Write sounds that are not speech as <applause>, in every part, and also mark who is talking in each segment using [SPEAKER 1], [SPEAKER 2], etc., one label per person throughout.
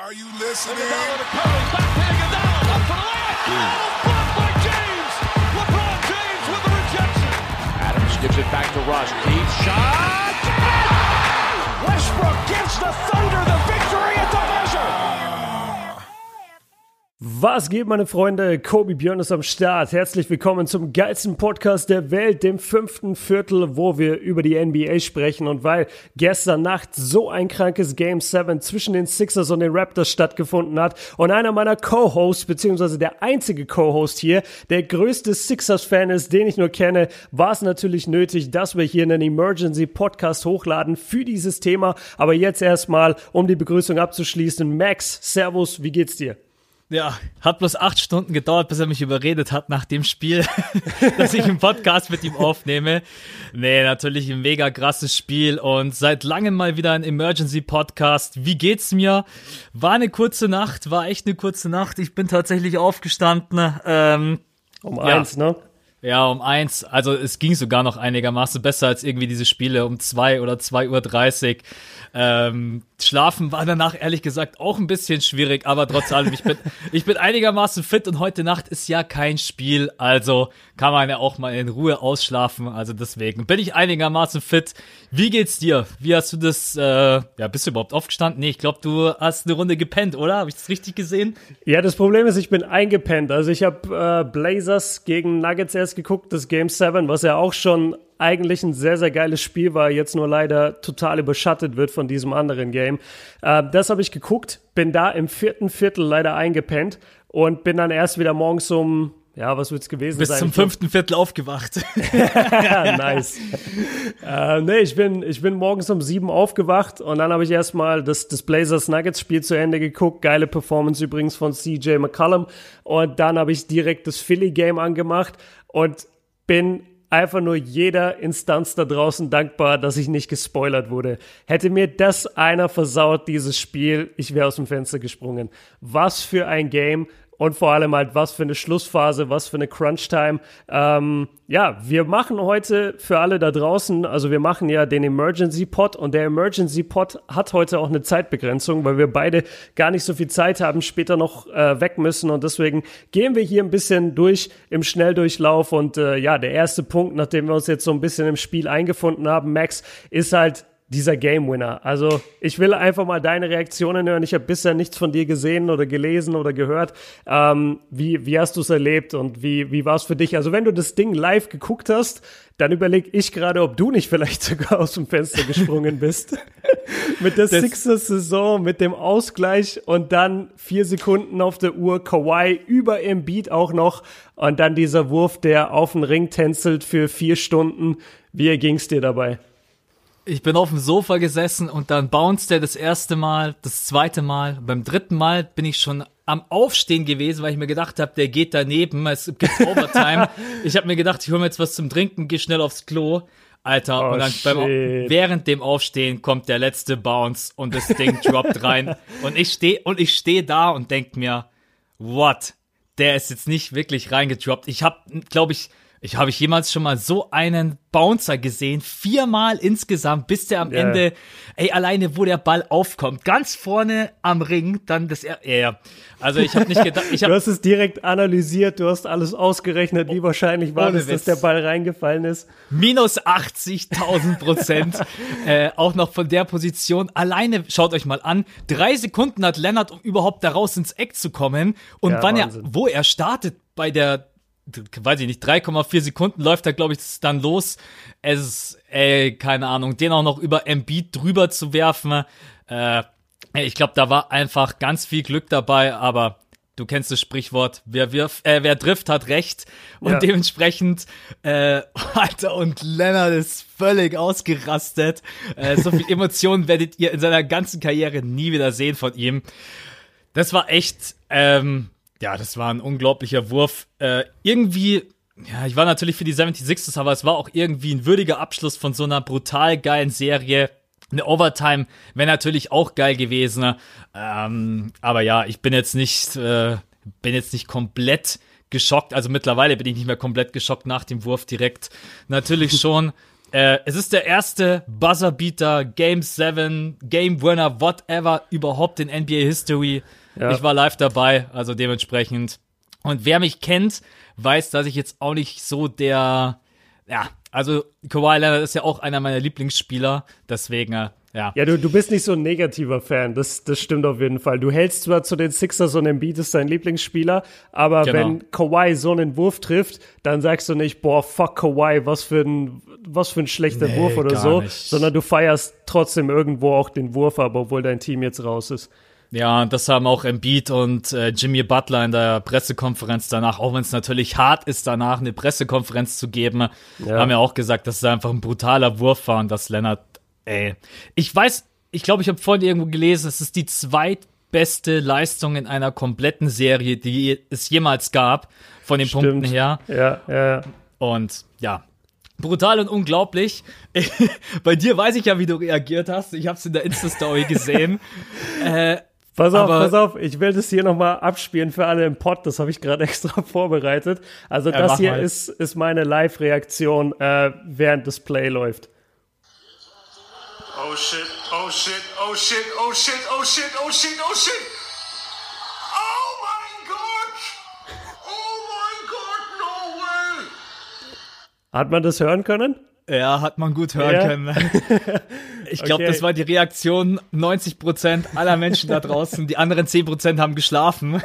[SPEAKER 1] Are you listening? Iguodala to Curry, back to Iguodala, up for the layup. Oh, blocked by James. LeBron James with the rejection.
[SPEAKER 2] Adams gives it back to Russ. Deep shot.
[SPEAKER 1] Westbrook gives the Thunder the
[SPEAKER 3] Was geht, meine Freunde? Kobi Björn ist am Start. Herzlich willkommen zum geilsten Podcast der Welt, dem fünften Viertel, wo wir über die NBA sprechen. Und weil gestern Nacht so ein krankes Game 7 zwischen den Sixers und den Raptors stattgefunden hat und einer meiner Co-Hosts, beziehungsweise der einzige Co-Host hier, der größte Sixers-Fan ist, den ich nur kenne, war es natürlich nötig, dass wir hier einen Emergency Podcast hochladen für dieses Thema. Aber jetzt erstmal, um die Begrüßung abzuschließen. Max, Servus, wie geht's dir?
[SPEAKER 4] Ja, hat bloß acht Stunden gedauert, bis er mich überredet hat nach dem Spiel, <laughs> dass ich einen Podcast mit ihm aufnehme. Nee, natürlich ein mega krasses Spiel und seit langem mal wieder ein Emergency Podcast. Wie geht's mir? War eine kurze Nacht, war echt eine kurze Nacht. Ich bin tatsächlich aufgestanden. Ähm,
[SPEAKER 3] um ja. eins, ne?
[SPEAKER 4] Ja, um eins. Also es ging sogar noch einigermaßen besser als irgendwie diese Spiele um zwei oder zwei Uhr. dreißig. Ähm, Schlafen war danach ehrlich gesagt auch ein bisschen schwierig, aber trotz allem, ich bin, <laughs> ich bin einigermaßen fit und heute Nacht ist ja kein Spiel, also kann man ja auch mal in Ruhe ausschlafen. Also deswegen bin ich einigermaßen fit. Wie geht's dir? Wie hast du das, äh, ja, bist du überhaupt aufgestanden? Nee, ich glaube, du hast eine Runde gepennt, oder? Habe ich das richtig gesehen?
[SPEAKER 3] Ja, das Problem ist, ich bin eingepennt. Also ich habe äh, Blazers gegen Nuggets erst geguckt, das Game 7, was ja auch schon eigentlich ein sehr, sehr geiles Spiel war, jetzt nur leider total überschattet wird von diesem anderen Game. Äh, das habe ich geguckt, bin da im vierten Viertel leider eingepennt und bin dann erst wieder morgens um ja, was wird's gewesen
[SPEAKER 4] Bis
[SPEAKER 3] sein?
[SPEAKER 4] Bis zum fünften Viertel aufgewacht. <laughs> <laughs>
[SPEAKER 3] nice. äh, nee, ich bin, ich bin morgens um sieben aufgewacht und dann habe ich erstmal das, das Blazers Nuggets Spiel zu Ende geguckt. Geile Performance übrigens von CJ McCollum. Und dann habe ich direkt das Philly Game angemacht und bin einfach nur jeder Instanz da draußen dankbar, dass ich nicht gespoilert wurde. Hätte mir das einer versaut, dieses Spiel, ich wäre aus dem Fenster gesprungen. Was für ein Game und vor allem halt, was für eine Schlussphase, was für eine Crunch-Time. Ähm, ja, wir machen heute für alle da draußen, also wir machen ja den Emergency Pod und der Emergency Pod hat heute auch eine Zeitbegrenzung, weil wir beide gar nicht so viel Zeit haben, später noch äh, weg müssen und deswegen gehen wir hier ein bisschen durch im Schnelldurchlauf und äh, ja, der erste Punkt, nachdem wir uns jetzt so ein bisschen im Spiel eingefunden haben, Max, ist halt dieser Game Winner. Also ich will einfach mal deine Reaktionen hören. Ich habe bisher nichts von dir gesehen oder gelesen oder gehört. Ähm, wie, wie hast du es erlebt und wie, wie war es für dich? Also wenn du das Ding live geguckt hast, dann überlege ich gerade, ob du nicht vielleicht <laughs> sogar aus dem Fenster gesprungen bist. <laughs> mit der Sixers-Saison, mit dem Ausgleich und dann vier Sekunden auf der Uhr, Kawhi über Embiid auch noch und dann dieser Wurf, der auf den Ring tänzelt für vier Stunden. Wie ging es dir dabei?
[SPEAKER 4] Ich bin auf dem Sofa gesessen und dann bounced der das erste Mal, das zweite Mal. Beim dritten Mal bin ich schon am Aufstehen gewesen, weil ich mir gedacht habe, der geht daneben. Es gibt <laughs> Overtime. ich habe mir gedacht, ich hole mir jetzt was zum Trinken, geh schnell aufs Klo. Alter, oh, und dann beim, während dem Aufstehen kommt der letzte Bounce und das Ding droppt rein. <laughs> Und ich stehe und ich stehe da und denk mir, what? Der ist jetzt nicht wirklich reingedroppt. Ich habe, glaube ich, ich habe ich jemals schon mal so einen Bouncer gesehen, viermal insgesamt, bis der am yeah. Ende, ey, alleine wo der Ball aufkommt, ganz vorne am Ring, dann das, ja, yeah. also ich habe nicht gedacht, ich <laughs> hab,
[SPEAKER 3] Du hast es direkt analysiert, du hast alles ausgerechnet, wie wahrscheinlich war es, dass der Ball reingefallen ist.
[SPEAKER 4] Minus 80.000 Prozent, <laughs> äh, auch noch von der Position, alleine, schaut euch mal an, drei Sekunden hat Lennart, um überhaupt da raus ins Eck zu kommen und ja, wann Wahnsinn. er, wo er startet bei der weiß ich nicht, 3,4 Sekunden läuft da, glaube ich, dann los. Es ist, ey, keine Ahnung, den auch noch über Embiid drüber zu werfen. Äh, ich glaube, da war einfach ganz viel Glück dabei, aber du kennst das Sprichwort, wer wirft, äh, wer trifft, hat recht. Und ja. dementsprechend, äh, <laughs> Alter, und Lennart ist völlig ausgerastet. Äh, so viel Emotionen werdet ihr in seiner ganzen Karriere nie wieder sehen von ihm. Das war echt, ähm, ja, das war ein unglaublicher Wurf. Äh, irgendwie, ja, ich war natürlich für die 76ers, aber es war auch irgendwie ein würdiger Abschluss von so einer brutal geilen Serie. Eine Overtime wäre natürlich auch geil gewesen. Ähm, aber ja, ich bin jetzt nicht, äh, bin jetzt nicht komplett geschockt. Also mittlerweile bin ich nicht mehr komplett geschockt nach dem Wurf direkt. Natürlich <laughs> schon. Äh, es ist der erste Buzzerbeater, Game 7, Game Winner, whatever überhaupt in NBA History. Ja. Ich war live dabei, also dementsprechend. Und wer mich kennt, weiß, dass ich jetzt auch nicht so der, ja, also Kawhi Leonard ist ja auch einer meiner Lieblingsspieler, deswegen äh, ja.
[SPEAKER 3] Ja, du, du bist nicht so ein negativer Fan, das, das stimmt auf jeden Fall. Du hältst zwar zu den Sixers und Embiid ist dein Lieblingsspieler, aber genau. wenn Kawhi so einen Wurf trifft, dann sagst du nicht, boah, fuck Kawhi, was für ein, was für ein schlechter nee, Wurf oder so, nicht. sondern du feierst trotzdem irgendwo auch den Wurf ab, obwohl dein Team jetzt raus ist.
[SPEAKER 4] Ja, das haben auch Embiid und äh, Jimmy Butler in der Pressekonferenz danach, auch wenn es natürlich hart ist, danach eine Pressekonferenz zu geben, ja. haben ja auch gesagt, dass es einfach ein brutaler Wurf war und dass Leonard ey. Ich weiß, ich glaube, ich habe vorhin irgendwo gelesen, es ist die zweitbeste Leistung in einer kompletten Serie, die es jemals gab, von den Stimmt. Punkten her.
[SPEAKER 3] Ja, ja.
[SPEAKER 4] Und ja, brutal und unglaublich. <laughs> Bei dir weiß ich ja, wie du reagiert hast. Ich habe es in der Insta-Story gesehen. <laughs>
[SPEAKER 3] äh, Pass auf, pass auf, ich will das hier nochmal abspielen für alle im Pod, das habe ich gerade <laughs> extra vorbereitet. Also das hier ist, ist meine Live-Reaktion, äh, während das Play läuft. Oh shit, oh shit, oh shit, oh shit, oh shit, oh shit, oh shit. Oh mein Gott! Oh mein Gott, no way! Hat man das hören können?
[SPEAKER 4] Ja, hat man gut hören ja. können. <laughs> Ich glaube, okay. das war die Reaktion 90% aller Menschen da draußen. Die anderen 10% haben geschlafen.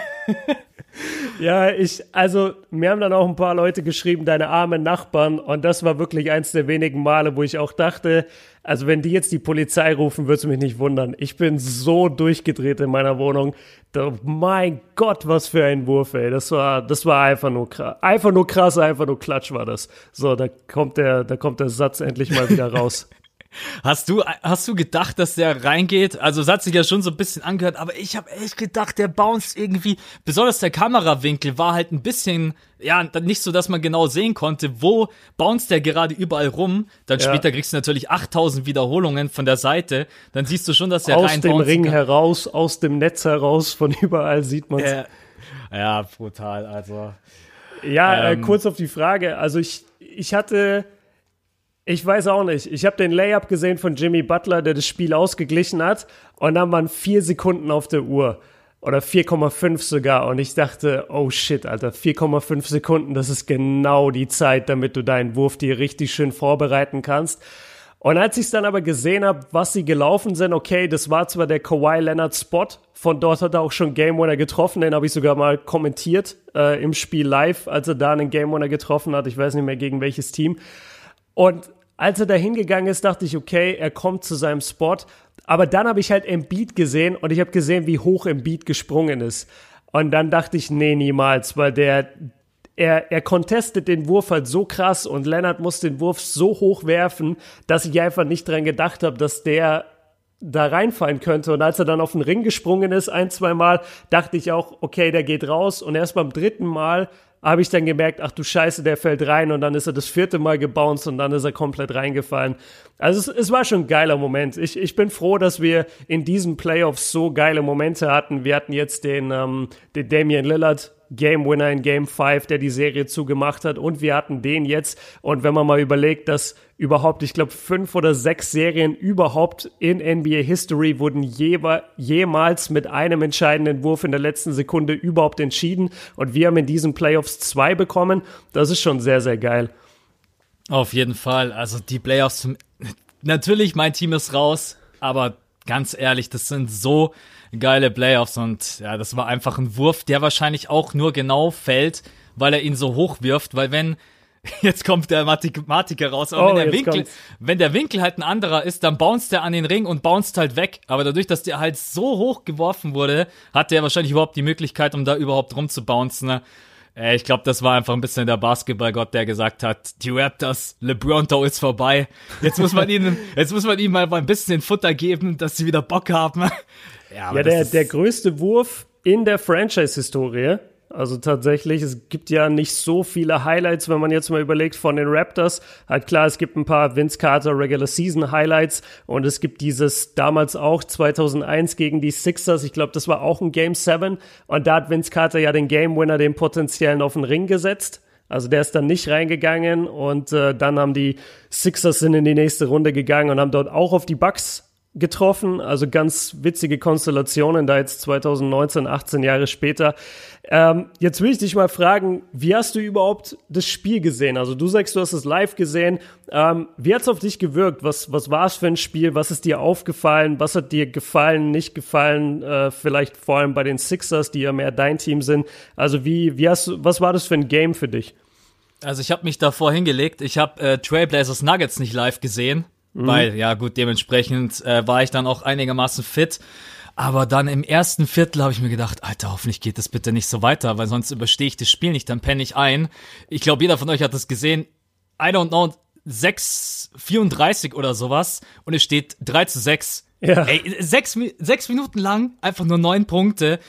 [SPEAKER 3] Ja, ich, also, mir haben dann auch ein paar Leute geschrieben, deine armen Nachbarn. Und das war wirklich eins der wenigen Male, wo ich auch dachte, also wenn die jetzt die Polizei rufen, würde es mich nicht wundern. Ich bin so durchgedreht in meiner Wohnung. Da, mein Gott, was für ein Wurf, ey. Das war, das war einfach nur krass. Einfach nur krass, einfach nur Klatsch war das. So, da kommt der, da kommt der Satz endlich mal wieder raus. <laughs>
[SPEAKER 4] Hast du, hast du gedacht, dass der reingeht? Also es hat sich ja schon so ein bisschen angehört, aber ich habe echt gedacht, der bounce irgendwie, besonders der Kamerawinkel war halt ein bisschen, ja, nicht so, dass man genau sehen konnte, wo bounce der gerade überall rum. Dann ja. später kriegst du natürlich 8000 Wiederholungen von der Seite. Dann siehst du schon, dass er
[SPEAKER 3] rein Aus dem Ring kann. heraus, aus dem Netz heraus, von überall sieht man
[SPEAKER 4] äh, Ja, brutal, also.
[SPEAKER 3] Ja, äh, ähm, äh, kurz auf die Frage. Also ich, ich hatte ich weiß auch nicht. Ich habe den Layup gesehen von Jimmy Butler, der das Spiel ausgeglichen hat. Und dann waren vier Sekunden auf der Uhr. Oder 4,5 sogar. Und ich dachte, oh shit, Alter, 4,5 Sekunden, das ist genau die Zeit, damit du deinen Wurf dir richtig schön vorbereiten kannst. Und als ich dann aber gesehen habe, was sie gelaufen sind, okay, das war zwar der Kawhi Leonard Spot, von dort hat er auch schon Game Winner getroffen, den habe ich sogar mal kommentiert äh, im Spiel live, als er da einen Game Winner getroffen hat, ich weiß nicht mehr gegen welches Team. Und als er da hingegangen ist, dachte ich, okay, er kommt zu seinem Spot. Aber dann habe ich halt Embiid gesehen und ich habe gesehen, wie hoch Embiid gesprungen ist. Und dann dachte ich, nee, niemals, weil der, er, er contestet den Wurf halt so krass und Leonard muss den Wurf so hoch werfen, dass ich einfach nicht dran gedacht habe, dass der da reinfallen könnte. Und als er dann auf den Ring gesprungen ist, ein, zwei Mal, dachte ich auch, okay, der geht raus. Und erst beim dritten Mal habe ich dann gemerkt, ach du Scheiße, der fällt rein und dann ist er das vierte Mal gebounced und dann ist er komplett reingefallen. Also es, es war schon ein geiler Moment. Ich, ich bin froh, dass wir in diesen Playoffs so geile Momente hatten. Wir hatten jetzt den, ähm, den Damian Lillard Game Winner in Game 5, der die Serie zugemacht hat. Und wir hatten den jetzt. Und wenn man mal überlegt, dass überhaupt, ich glaube, fünf oder sechs Serien überhaupt in NBA History wurden je, jemals mit einem entscheidenden Wurf in der letzten Sekunde überhaupt entschieden. Und wir haben in diesen Playoffs zwei bekommen. Das ist schon sehr, sehr geil.
[SPEAKER 4] Auf jeden Fall. Also die Playoffs, natürlich, mein Team ist raus, aber ganz ehrlich, das sind so geile Playoffs und ja, das war einfach ein Wurf, der wahrscheinlich auch nur genau fällt, weil er ihn so hoch wirft, weil wenn <laughs> Jetzt kommt der Mathematiker raus. Aber oh, wenn, der Winkel, wenn der Winkel halt ein anderer ist, dann bounced er an den Ring und bounced halt weg. Aber dadurch, dass der halt so hoch geworfen wurde, hat der wahrscheinlich überhaupt die Möglichkeit, um da überhaupt rumzubouncen. Äh, ich glaube, das war einfach ein bisschen der Basketballgott, der gesagt hat, die Raptors, LeBronto ist vorbei. Jetzt muss man ihnen, <laughs> jetzt muss man ihnen mal ein bisschen Futter geben, dass sie wieder Bock haben. <laughs>
[SPEAKER 3] ja, ja der, der größte Wurf in der Franchise-Historie also tatsächlich, es gibt ja nicht so viele Highlights, wenn man jetzt mal überlegt von den Raptors. Halt klar, es gibt ein paar Vince Carter Regular Season Highlights und es gibt dieses damals auch 2001 gegen die Sixers. Ich glaube, das war auch ein Game 7 und da hat Vince Carter ja den Game Winner, den potenziellen auf den Ring gesetzt. Also der ist dann nicht reingegangen und äh, dann haben die Sixers sind in die nächste Runde gegangen und haben dort auch auf die Bucks getroffen. Also ganz witzige Konstellationen da jetzt 2019, 18 Jahre später. Ähm, jetzt will ich dich mal fragen, wie hast du überhaupt das Spiel gesehen? Also du sagst, du hast es live gesehen. Ähm, wie hat es auf dich gewirkt? Was, was war es für ein Spiel? Was ist dir aufgefallen? Was hat dir gefallen, nicht gefallen? Äh, vielleicht vor allem bei den Sixers, die ja mehr dein Team sind. Also wie, wie hast was war das für ein Game für dich?
[SPEAKER 4] Also ich habe mich davor hingelegt. Ich habe äh, Trailblazers Nuggets nicht live gesehen. Mhm. Weil, ja gut, dementsprechend äh, war ich dann auch einigermaßen fit. Aber dann im ersten Viertel habe ich mir gedacht, Alter, hoffentlich geht das bitte nicht so weiter, weil sonst überstehe ich das Spiel nicht, dann penne ich ein. Ich glaube, jeder von euch hat das gesehen. I don't know, 6, 34 oder sowas und es steht 3 zu 6. Ja. Ey, sechs, sechs Minuten lang, einfach nur neun Punkte.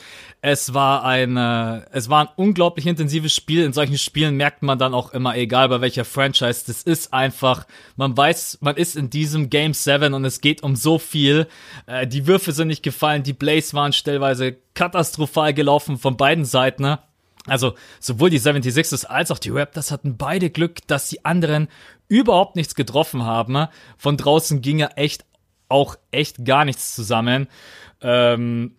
[SPEAKER 4] Es war ein, äh, es war ein unglaublich intensives Spiel. In solchen Spielen merkt man dann auch immer, egal bei welcher Franchise, das ist einfach, man weiß, man ist in diesem Game 7 und es geht um so viel. Äh, die Würfe sind nicht gefallen, die Blaze waren stellweise katastrophal gelaufen von beiden Seiten. Ne? Also sowohl die 76ers als auch die Raptors hatten beide Glück, dass die anderen überhaupt nichts getroffen haben. Von draußen ging ja echt auch echt gar nichts zusammen. Ähm,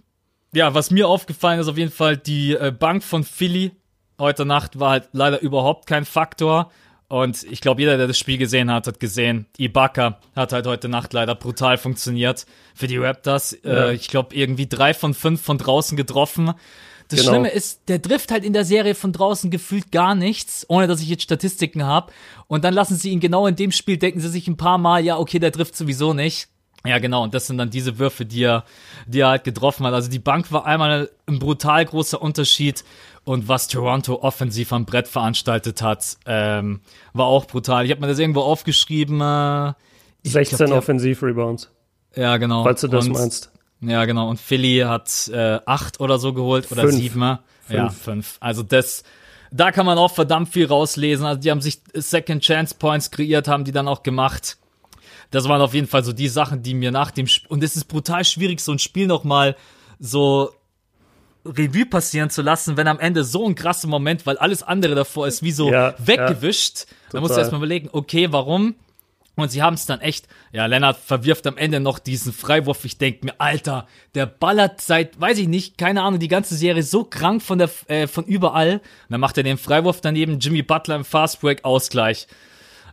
[SPEAKER 4] ja, was mir aufgefallen ist auf jeden Fall, die äh, Bank von Philly heute Nacht war halt leider überhaupt kein Faktor. Und ich glaube, jeder, der das Spiel gesehen hat, hat gesehen, Ibaka hat halt heute Nacht leider brutal funktioniert für die Raptors. Äh, ja. Äh, ich glaube, irgendwie drei von fünf von draußen getroffen. Das genau. Schlimme ist, der trifft halt in der Serie von draußen gefühlt gar nichts, ohne dass ich jetzt Statistiken habe. Und dann lassen sie ihn genau in dem Spiel, denken sie sich ein paar Mal, ja, okay, der trifft sowieso nicht. Ja, genau, und das sind dann diese Würfe, die er, die er halt getroffen hat. Also die Bank war einmal ein brutal großer Unterschied und was Toronto offensiv am Brett veranstaltet hat, ähm, war auch brutal. Ich habe mir das irgendwo aufgeschrieben. Äh,
[SPEAKER 3] 16 Offensiv-Rebounds.
[SPEAKER 4] Ja, genau.
[SPEAKER 3] Falls du das und, meinst.
[SPEAKER 4] Ja, genau. Und Philly hat äh, acht oder so geholt oder fünf. sieben. Fünf. Ja, fünf. Also das, da kann man auch verdammt viel rauslesen. Also die haben sich Second Chance Points kreiert, haben die dann auch gemacht. Das waren auf jeden Fall so die Sachen, die mir nach dem Spiel, und es ist brutal schwierig, so ein Spiel nochmal so Revue passieren zu lassen, wenn am Ende so ein krasser Moment, weil alles andere davor ist wie so ja, weggewischt. Ja, da musst du erstmal überlegen, okay, warum? Und sie haben es dann echt, ja, Lennart verwirft am Ende noch diesen Freiwurf. Ich denke mir, Alter, der ballert seit, weiß ich nicht, keine Ahnung, die ganze Serie so krank von der, äh, von überall. Und dann macht er den Freiwurf daneben, Jimmy Butler im Fastbreak Ausgleich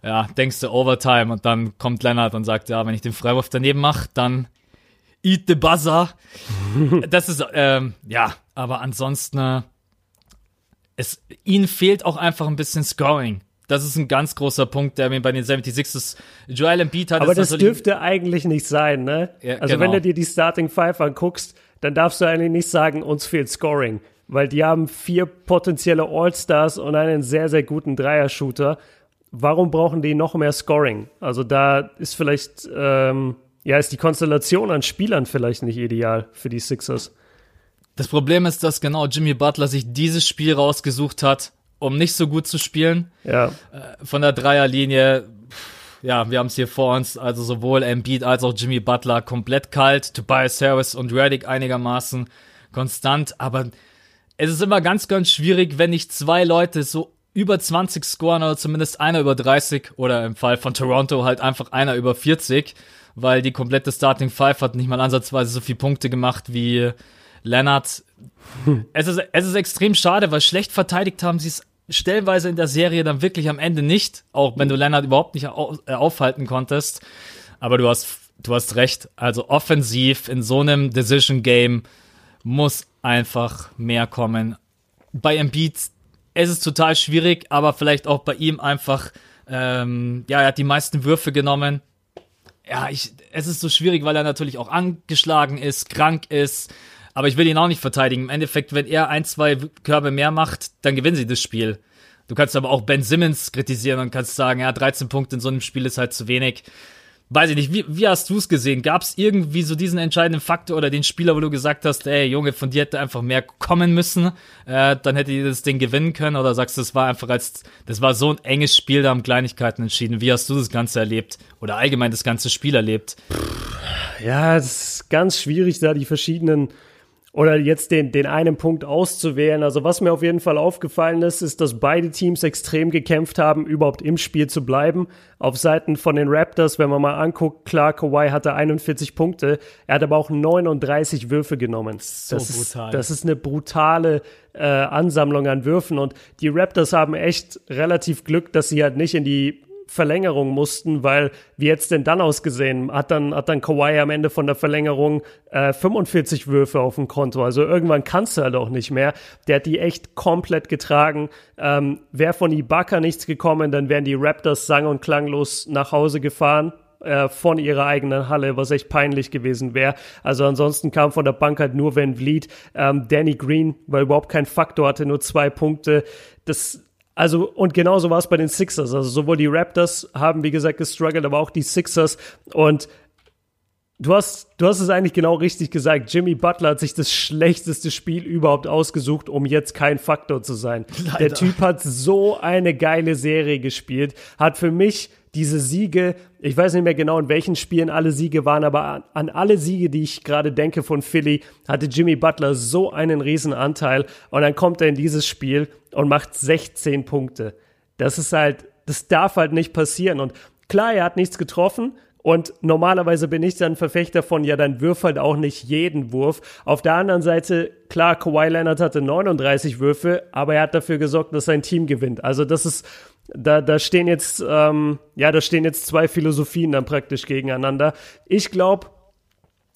[SPEAKER 4] ja, denkst du Overtime und dann kommt Lennart und sagt, ja, wenn ich den Freiwurf daneben mache, dann eat the buzzer. <laughs> das ist, ähm, ja, aber ansonsten, äh, es, ihnen fehlt auch einfach ein bisschen Scoring. Das ist ein ganz großer Punkt, der mir bei den 76ers Joel Embiid hat.
[SPEAKER 3] Aber das dürfte eigentlich nicht sein, ne? Ja, also genau. wenn du dir die Starting Five anguckst, dann darfst du eigentlich nicht sagen, uns fehlt Scoring. Weil die haben vier potenzielle All-Stars und einen sehr, sehr guten Dreier-Shooter warum brauchen die noch mehr Scoring? Also da ist vielleicht, ähm, ja, ist die Konstellation an Spielern vielleicht nicht ideal für die Sixers.
[SPEAKER 4] Das Problem ist, dass genau Jimmy Butler sich dieses Spiel rausgesucht hat, um nicht so gut zu spielen.
[SPEAKER 3] Ja.
[SPEAKER 4] Äh, von der Dreierlinie, ja, wir haben es hier vor uns, also sowohl Embiid als auch Jimmy Butler komplett kalt, Tobias Harris und Reddick einigermaßen konstant, aber es ist immer ganz, ganz schwierig, wenn nicht zwei Leute so über 20 scoren oder zumindest einer über 30 oder im Fall von Toronto halt einfach einer über 40, weil die komplette Starting Five hat nicht mal ansatzweise so viele Punkte gemacht wie Leonard. Hm. <laughs> Es ist, es ist extrem schade, weil schlecht verteidigt haben sie es stellenweise in der Serie dann wirklich am Ende nicht, auch wenn du Leonard überhaupt nicht äh, aufhalten konntest. Aber du hast, du hast recht. Also offensiv in so einem Decision Game muss einfach mehr kommen. Bei Embiid es ist total schwierig, aber vielleicht auch bei ihm einfach, ähm, ja, er hat die meisten Würfe genommen. Ja, ich, es ist so schwierig, weil er natürlich auch angeschlagen ist, krank ist. Aber ich will ihn auch nicht verteidigen. Im Endeffekt, wenn er ein, zwei Körbe mehr macht, dann gewinnen sie das Spiel. Du kannst aber auch Ben Simmons kritisieren und kannst sagen, ja, 13 Punkte in so einem Spiel ist halt zu wenig weiß ich nicht, wie, wie hast du es gesehen? Gab es irgendwie so diesen entscheidenden Faktor oder den Spieler, wo du gesagt hast, ey Junge, von dir hätte einfach mehr kommen müssen, äh, dann hätte ihr das Ding gewinnen können? Oder sagst du, das war einfach als, das war so ein enges Spiel, da haben Kleinigkeiten entschieden. Wie hast du das Ganze erlebt? Oder allgemein das ganze Spiel erlebt?
[SPEAKER 3] Ja, es ist ganz schwierig, da die verschiedenen oder jetzt den, den einen Punkt auszuwählen. Also was mir auf jeden Fall aufgefallen ist, ist, dass beide Teams extrem gekämpft haben, überhaupt im Spiel zu bleiben. Auf Seiten von den Raptors, wenn man mal anguckt, klar, Kawhi hatte 41 Punkte, er hat aber auch 39 Würfe genommen. So das brutal. Ist, das ist eine brutale äh, Ansammlung an Würfen und die Raptors haben echt relativ Glück, dass sie halt nicht in die Verlängerung mussten, weil wie jetzt denn dann ausgesehen? Hat dann, hat dann Kawhi am Ende von der Verlängerung äh, 45 Würfe auf dem Konto. Also irgendwann kannst du halt auch nicht mehr. Der hat die echt komplett getragen. Ähm, Wäre von Ibaka nichts gekommen, dann wären die Raptors sang- und klanglos nach Hause gefahren äh, von ihrer eigenen Halle, was echt peinlich gewesen wäre. Also ansonsten kam von der Bank halt nur Van Vliet. Ähm, Danny Green war überhaupt kein Faktor, hatte nur zwei Punkte. Das also, und genauso war es bei den Sixers. Also, sowohl die Raptors haben, wie gesagt, gestruggelt, aber auch die Sixers. Und du hast, du hast es eigentlich genau richtig gesagt. Jimmy Butler hat sich das schlechteste Spiel überhaupt ausgesucht, um jetzt kein Faktor zu sein. Leider. Der Typ hat so eine geile Serie gespielt, hat für mich diese Siege, ich weiß nicht mehr genau, in welchen Spielen alle Siege waren, aber an, an alle Siege, die ich gerade denke von Philly, hatte Jimmy Butler so einen riesen Anteil und dann kommt er in dieses Spiel und macht 16 Punkte. Das ist halt, das darf halt nicht passieren und klar, er hat nichts getroffen, und normalerweise bin ich dann Verfechter von, ja, dann wirf halt auch nicht jeden Wurf. Auf der anderen Seite, klar, Kawhi Leonard hatte 39 Würfe, aber er hat dafür gesorgt, dass sein Team gewinnt. Also das ist, da, da stehen jetzt, ähm, ja, da stehen jetzt zwei Philosophien dann praktisch gegeneinander. Ich glaube,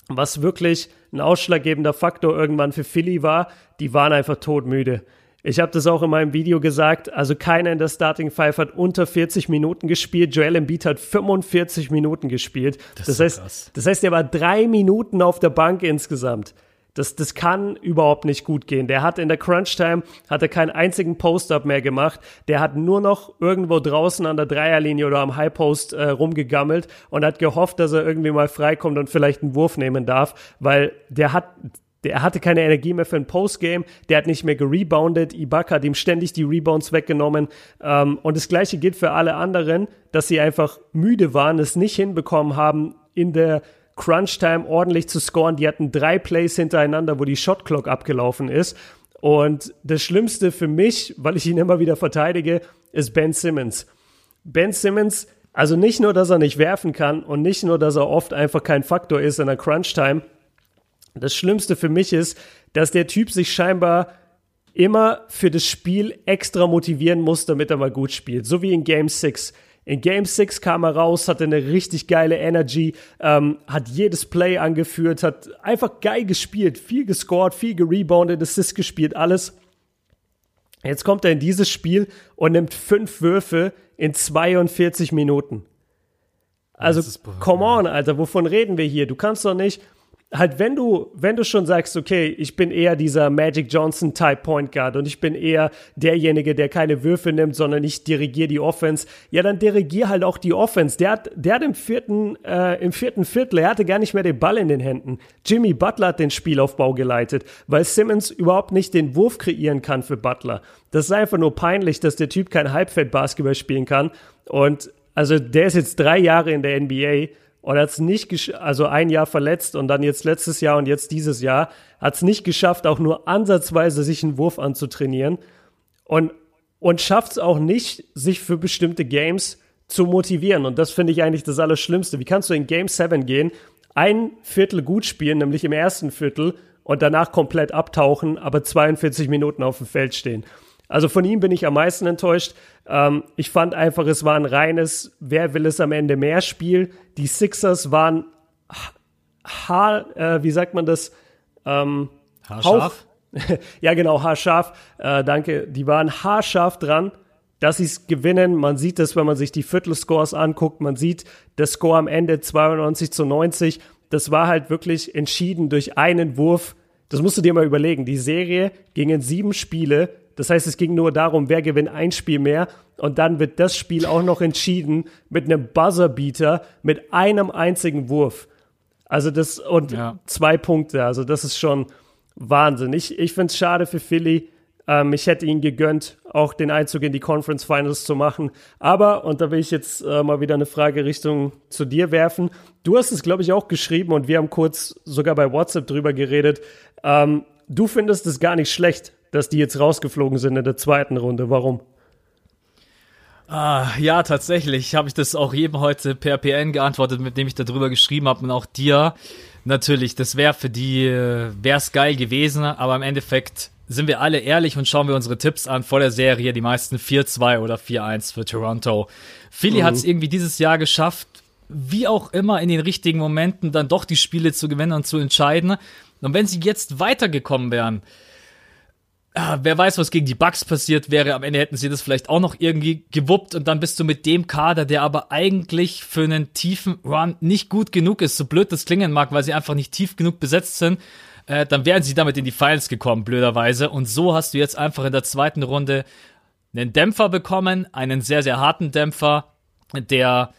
[SPEAKER 3] was wirklich ein ausschlaggebender Faktor irgendwann für Philly war, die waren einfach todmüde. Ich habe das auch in meinem Video gesagt. Also keiner in der Starting Five hat unter 40 Minuten gespielt. Joel Embiid hat 45 Minuten gespielt. Das, das heißt, krass. das heißt, er war drei Minuten auf der Bank insgesamt. Das, das kann überhaupt nicht gut gehen. Der hat in der Crunch-Time hat er keinen einzigen Post-Up mehr gemacht. Der hat nur noch irgendwo draußen an der Dreierlinie oder am High-Post äh, rumgegammelt und hat gehofft, dass er irgendwie mal freikommt und vielleicht einen Wurf nehmen darf, weil der hat, der hatte keine Energie mehr für ein Postgame, der hat nicht mehr gereboundet, Ibaka hat ihm ständig die Rebounds weggenommen ähm, und das gleiche gilt für alle anderen, dass sie einfach müde waren, es nicht hinbekommen haben, in der Crunch-Time ordentlich zu scoren. Die hatten drei Plays hintereinander, wo die Shotclock abgelaufen ist. Und das Schlimmste für mich, weil ich ihn immer wieder verteidige, ist Ben Simmons. Ben Simmons, also nicht nur, dass er nicht werfen kann und nicht nur, dass er oft einfach kein Faktor ist in der Crunch-Time. Das Schlimmste für mich ist, dass der Typ sich scheinbar immer für das Spiel extra motivieren muss, damit er mal gut spielt. So wie in Game 6. In Game 6 kam er raus, hatte eine richtig geile Energy, ähm, hat jedes Play angeführt, hat einfach geil gespielt, viel gescored, viel gerebounded, Assist gespielt, alles. Jetzt kommt er in dieses Spiel und nimmt fünf Würfe in 42 Minuten. Also, come on, Alter, wovon reden wir hier? Du kannst doch nicht, halt, wenn du, wenn du schon sagst, okay, ich bin eher dieser Magic Johnson Type Point Guard und ich bin eher derjenige, der keine Würfe nimmt, sondern ich dirigiere die Offense, ja, dann dirigier halt auch die Offense. Der hat, der hat im vierten, äh, im vierten Viertel, er hatte gar nicht mehr den Ball in den Händen. Jimmy Butler hat den Spielaufbau geleitet, weil Simmons überhaupt nicht den Wurf kreieren kann für Butler. Das ist einfach nur peinlich, dass der Typ kein Halbfeld-Basketball spielen kann. Und also der ist jetzt drei Jahre in der NBA und hat es nicht, also ein Jahr verletzt und dann jetzt letztes Jahr und jetzt dieses Jahr, hat es nicht geschafft, auch nur ansatzweise sich einen Wurf anzutrainieren und, und schafft es auch nicht, sich für bestimmte Games zu motivieren. Und das finde ich eigentlich das Allerschlimmste. Wie kannst du in Game 7 gehen, ein Viertel gut spielen, nämlich im ersten Viertel, und danach komplett abtauchen, aber 42 Minuten auf dem Feld stehen? Also von ihm bin ich am meisten enttäuscht. Ähm, ich fand einfach, es war ein reines, wer will es am Ende mehr Spiel. Die Sixers waren haar, äh, wie sagt man das? Ähm,
[SPEAKER 4] haarscharf? <laughs>
[SPEAKER 3] ja, genau, haarscharf. Äh, danke. Die waren haarscharf dran, dass sie es gewinnen. Man sieht das, wenn man sich die Viertelscores anguckt. Man sieht das Score am Ende 92 zu 90. Das war halt wirklich entschieden durch einen Wurf. Das musst du dir mal überlegen. Die Serie ging in sieben Spiele das heißt, es ging nur darum, wer gewinnt ein Spiel mehr. Und dann wird das Spiel auch noch entschieden mit einem Buzzerbeater, mit einem einzigen Wurf. Also das, und ja. zwei Punkte. Also das ist schon Wahnsinn. Ich, ich finde es schade für Philly. Ähm, ich hätte ihn gegönnt, auch den Einzug in die Conference Finals zu machen. Aber, und da will ich jetzt äh, mal wieder eine Frage Richtung zu dir werfen. Du hast es, glaube ich, auch geschrieben und wir haben kurz sogar bei WhatsApp drüber geredet. Ähm, du findest es gar nicht schlecht, dass die jetzt rausgeflogen sind in der zweiten Runde. Warum?
[SPEAKER 4] Ah, ja, tatsächlich habe ich das auch jedem heute per PN geantwortet, mit dem ich darüber geschrieben habe und auch dir. Natürlich, das wäre für die, äh, wäre es geil gewesen, aber im Endeffekt sind wir alle ehrlich und schauen wir unsere Tipps an vor der Serie, die meisten 4-2 oder 4-1 für Toronto. Philly mhm. hat es irgendwie dieses Jahr geschafft, wie auch immer in den richtigen Momenten dann doch die Spiele zu gewinnen und zu entscheiden. Und wenn sie jetzt weitergekommen wären, ah, wer weiß, was gegen die Bucks passiert wäre. Am Ende hätten sie das vielleicht auch noch irgendwie gewuppt und dann bist du mit dem Kader, der aber eigentlich für einen tiefen Run nicht gut genug ist, so blöd das klingen mag, weil sie einfach nicht tief genug besetzt sind, äh, dann wären sie damit in die Finals gekommen, blöderweise. Und so hast du jetzt einfach in der zweiten Runde einen Dämpfer bekommen, einen sehr, sehr harten Dämpfer, der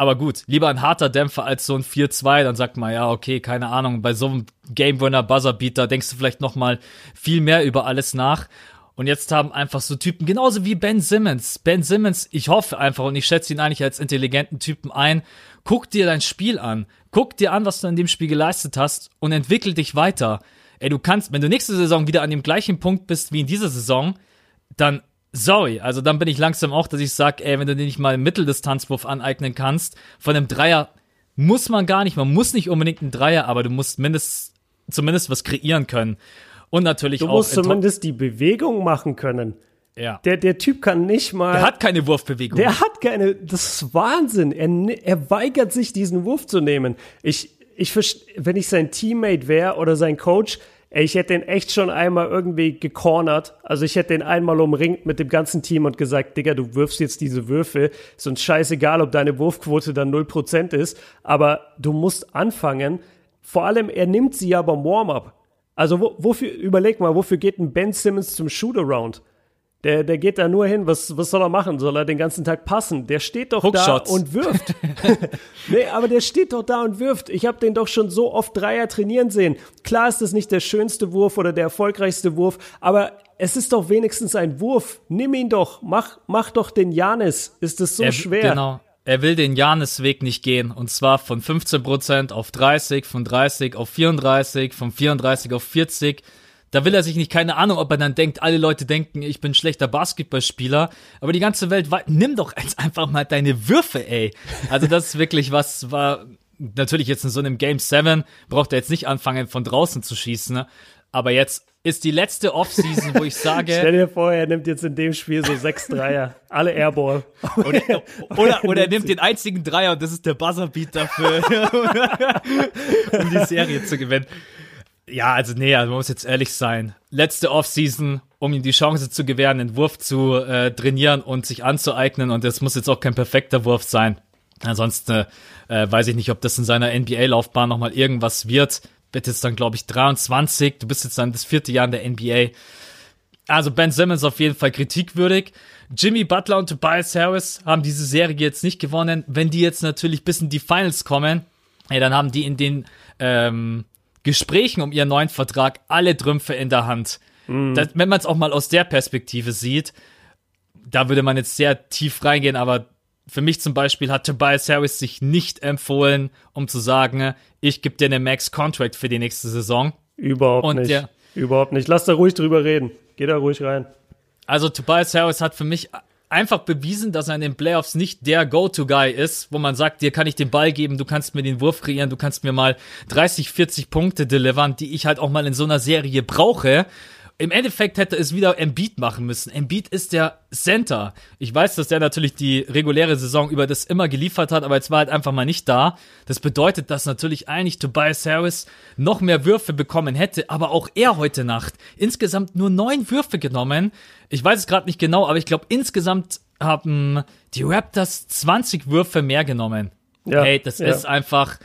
[SPEAKER 4] aber gut, lieber ein harter Dämpfer als so ein 4-2, dann sagt man, ja, okay, keine Ahnung, bei so einem Game Winner Buzzer Beater denkst du vielleicht noch mal viel mehr über alles nach. Und jetzt haben einfach so Typen, genauso wie Ben Simmons. Ben Simmons, ich hoffe einfach und ich schätze ihn eigentlich als intelligenten Typen ein. Guck dir dein Spiel an. Guck dir an, was du in dem Spiel geleistet hast und entwickel dich weiter. Ey, du kannst, wenn du nächste Saison wieder an dem gleichen Punkt bist wie in dieser Saison, dann sorry, also dann bin ich langsam auch, dass ich sag, ey, wenn du dir nicht mal einen Mitteldistanzwurf aneignen kannst, von einem Dreier muss man gar nicht, man muss nicht unbedingt einen Dreier, aber du musst mindestens, zumindest was kreieren können. Und natürlich
[SPEAKER 3] du
[SPEAKER 4] auch.
[SPEAKER 3] Du musst zumindest die Bewegung machen können.
[SPEAKER 4] Ja.
[SPEAKER 3] Der, der Typ kann nicht mal.
[SPEAKER 4] Der hat keine Wurfbewegung.
[SPEAKER 3] Der hat keine. Das ist Wahnsinn. Er, er weigert sich, diesen Wurf zu nehmen. Ich, ich, wenn ich sein Teammate wäre oder sein Coach, Ey, ich hätte den echt schon einmal irgendwie gecornert. Also ich hätte den einmal umringt mit dem ganzen Team und gesagt, Digga, du wirfst jetzt diese Würfe. Ist uns scheißegal, ob deine Wurfquote dann 0% ist. Aber du musst anfangen. Vor allem, er nimmt sie ja beim Warm-up. Also wo, wofür, überleg mal, wofür geht ein Ben Simmons zum Shoot-Around? Der, der geht da nur hin, was, was soll er machen? Soll er den ganzen Tag passen? Der steht doch
[SPEAKER 4] Hookshots.
[SPEAKER 3] da und wirft. <laughs> nee, aber der steht doch da und wirft. Ich habe den doch schon so oft Dreier trainieren sehen. Klar ist das nicht der schönste Wurf oder der erfolgreichste Wurf, aber es ist doch wenigstens ein Wurf. Nimm ihn doch. Mach, mach doch den Janis. Ist es so
[SPEAKER 4] er,
[SPEAKER 3] schwer?
[SPEAKER 4] Genau. Er will den Janis-Weg nicht gehen. Und zwar von 15% auf 30, von 30 auf 34, von 34 auf 40 da will er sich nicht, keine Ahnung, ob er dann denkt, alle Leute denken, ich bin schlechter Basketballspieler, aber die ganze Welt, nimm doch jetzt einfach mal deine Würfe, ey. Also das ist wirklich was, war natürlich jetzt in so einem Game 7 braucht er jetzt nicht anfangen von draußen zu schießen, ne? aber jetzt ist die letzte Offseason, wo ich sage. <laughs>
[SPEAKER 3] Stell dir vor, er nimmt jetzt in dem Spiel so sechs Dreier. Alle Airball. <laughs>
[SPEAKER 4] Oder, <laughs> oder, oder er nimmt den einzigen Dreier und das ist der Buzzerbeat dafür, um die Serie zu gewinnen. Ja, also nee, also man muss jetzt ehrlich sein. Letzte Offseason, um ihm die Chance zu gewähren, den Wurf zu äh, trainieren und sich anzueignen. Und das muss jetzt auch kein perfekter Wurf sein. Ansonsten äh, weiß ich nicht, ob das in seiner NBA-Laufbahn nochmal irgendwas wird. Wird jetzt dann, glaube ich, 23. Du bist jetzt dann das vierte Jahr in der NBA. Also Ben Simmons auf jeden Fall kritikwürdig. Jimmy Butler und Tobias Harris haben diese Serie jetzt nicht gewonnen. Wenn die jetzt natürlich bis in die Finals kommen, ey, dann haben die in den ähm, Gesprächen um ihren neuen Vertrag alle Trümpfe in der Hand. Mhm. Das, wenn man es auch mal aus der Perspektive sieht, da würde man jetzt sehr tief reingehen, aber für mich zum Beispiel hat Tobias Harris sich nicht empfohlen, um zu sagen, ich gebe dir eine Max-Contract für die nächste Saison.
[SPEAKER 3] Überhaupt Und nicht. Überhaupt nicht. Lass da ruhig drüber reden. Geh da ruhig rein.
[SPEAKER 4] Also Tobias Harris hat für mich einfach bewiesen, dass er in den Playoffs nicht der Go-To-Guy ist, wo man sagt, dir kann ich den Ball geben, du kannst mir den Wurf kreieren, du kannst mir mal 30, 40 Punkte delivern, die ich halt auch mal in so einer Serie brauche. Im Endeffekt hätte es wieder Embiid machen müssen. Embiid ist der Center. Ich weiß, dass der natürlich die reguläre Saison über das immer geliefert hat, aber jetzt war halt einfach mal nicht da. Das bedeutet, dass natürlich eigentlich Tobias Harris noch mehr Würfe bekommen hätte, aber auch er heute Nacht insgesamt nur neun Würfe genommen. Ich weiß es gerade nicht genau, aber ich glaube insgesamt haben die Raptors 20 Würfe mehr genommen. Ja, hey, das ja. ist einfach,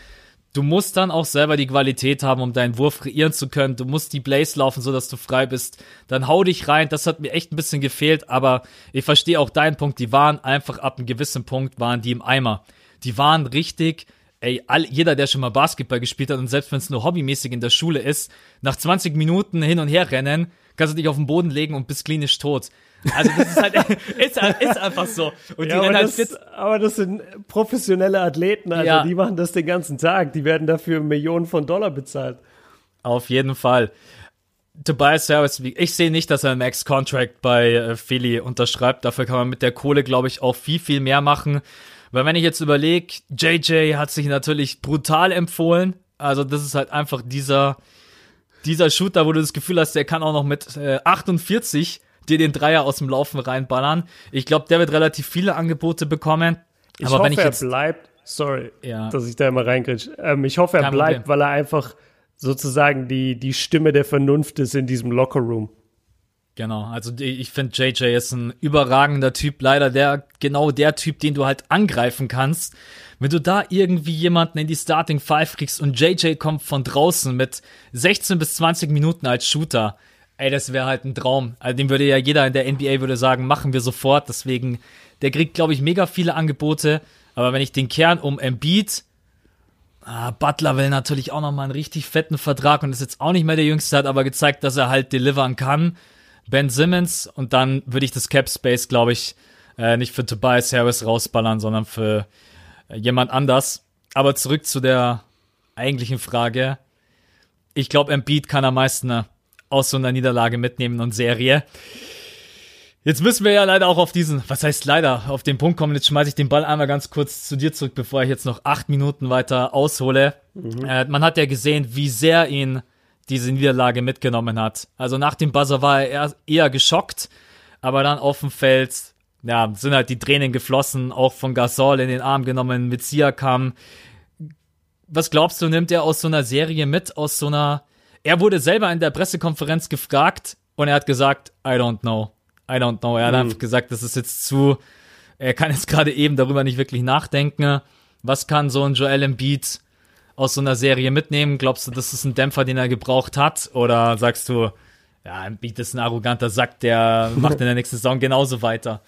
[SPEAKER 4] du musst dann auch selber die Qualität haben, um deinen Wurf kreieren zu können. Du musst die Blaze laufen, so dass du frei bist. Dann hau dich rein. Das hat mir echt ein bisschen gefehlt, aber ich verstehe auch deinen Punkt. Die waren einfach ab einem gewissen Punkt waren die im Eimer. Die waren richtig ey, all, jeder, der schon mal Basketball gespielt hat und selbst wenn es nur hobbymäßig in der Schule ist, nach 20 Minuten hin und her rennen, kannst du dich auf den Boden legen und bist klinisch tot. Also das ist halt, <laughs> ist, ist einfach so. Und
[SPEAKER 3] ja, die aber, halt das, aber das sind professionelle Athleten, also ja. die machen das den ganzen Tag. Die werden dafür Millionen von Dollar bezahlt.
[SPEAKER 4] Auf jeden Fall. Tobias Harris, ich sehe nicht, dass er einen Max-Contract bei äh, Philly unterschreibt. Dafür kann man mit der Kohle, glaube ich, auch viel, viel mehr machen. Weil wenn ich jetzt überlege, JJ hat sich natürlich brutal empfohlen. Also das ist halt einfach dieser, dieser Shooter, wo du das Gefühl hast, der kann auch noch mit äh, 48 dir den Dreier aus dem Laufen reinballern. Ich glaube, der wird relativ viele Angebote bekommen.
[SPEAKER 3] Ich Aber hoffe, wenn ich jetzt, er bleibt. Sorry, ja. dass ich da immer reingritsch. Ähm, ich hoffe, er Kein bleibt, Problem. weil er einfach sozusagen die, die Stimme der Vernunft ist in diesem Lockerroom.
[SPEAKER 4] Genau, also ich finde JJ ist ein überragender Typ, leider der genau der Typ, den du halt angreifen kannst. Wenn du da irgendwie jemanden in die Starting Five kriegst und JJ kommt von draußen mit 16 bis 20 Minuten als Shooter, ey, das wäre halt ein Traum. Also dem würde ja jeder in der NBA würde sagen, machen wir sofort. Deswegen, der kriegt, glaube ich, mega viele Angebote. Aber wenn ich den Kern um Embiid, Ah, Butler will natürlich auch nochmal einen richtig fetten Vertrag und ist jetzt auch nicht mehr der Jüngste, hat aber gezeigt, dass er halt delivern kann. Ben Simmons und dann würde ich das Cap Space, glaube ich, äh, nicht für Tobias Harris rausballern, sondern für äh, jemand anders. Aber zurück zu der eigentlichen Frage. Ich glaube, Embiid kann am meisten äh, aus so einer Niederlage mitnehmen und Serie. Jetzt müssen wir ja leider auch auf diesen, was heißt leider, auf den Punkt kommen. Jetzt schmeiße ich den Ball einmal ganz kurz zu dir zurück, bevor ich jetzt noch acht Minuten weiter aushole. Mhm. Äh, man hat ja gesehen, wie sehr ihn diese Niederlage mitgenommen hat. Also nach dem Buzzer war er eher, geschockt, aber dann auf dem Feld, ja, sind halt die Tränen geflossen, auch von Gasol in den Arm genommen, mit Siakam. Was glaubst du, nimmt er aus so einer Serie mit, aus so einer, er wurde selber in der Pressekonferenz gefragt und er hat gesagt, I don't know. I don't know. Er hat mhm. einfach gesagt, das ist jetzt zu, er kann jetzt <laughs> gerade eben darüber nicht wirklich nachdenken. Was kann so ein Joel Embiid aus so einer Serie mitnehmen? Glaubst du, das ist ein Dämpfer, den er gebraucht hat? Oder sagst du, ja, Embiid ist ein arroganter Sack, der macht in der nächsten Saison genauso weiter?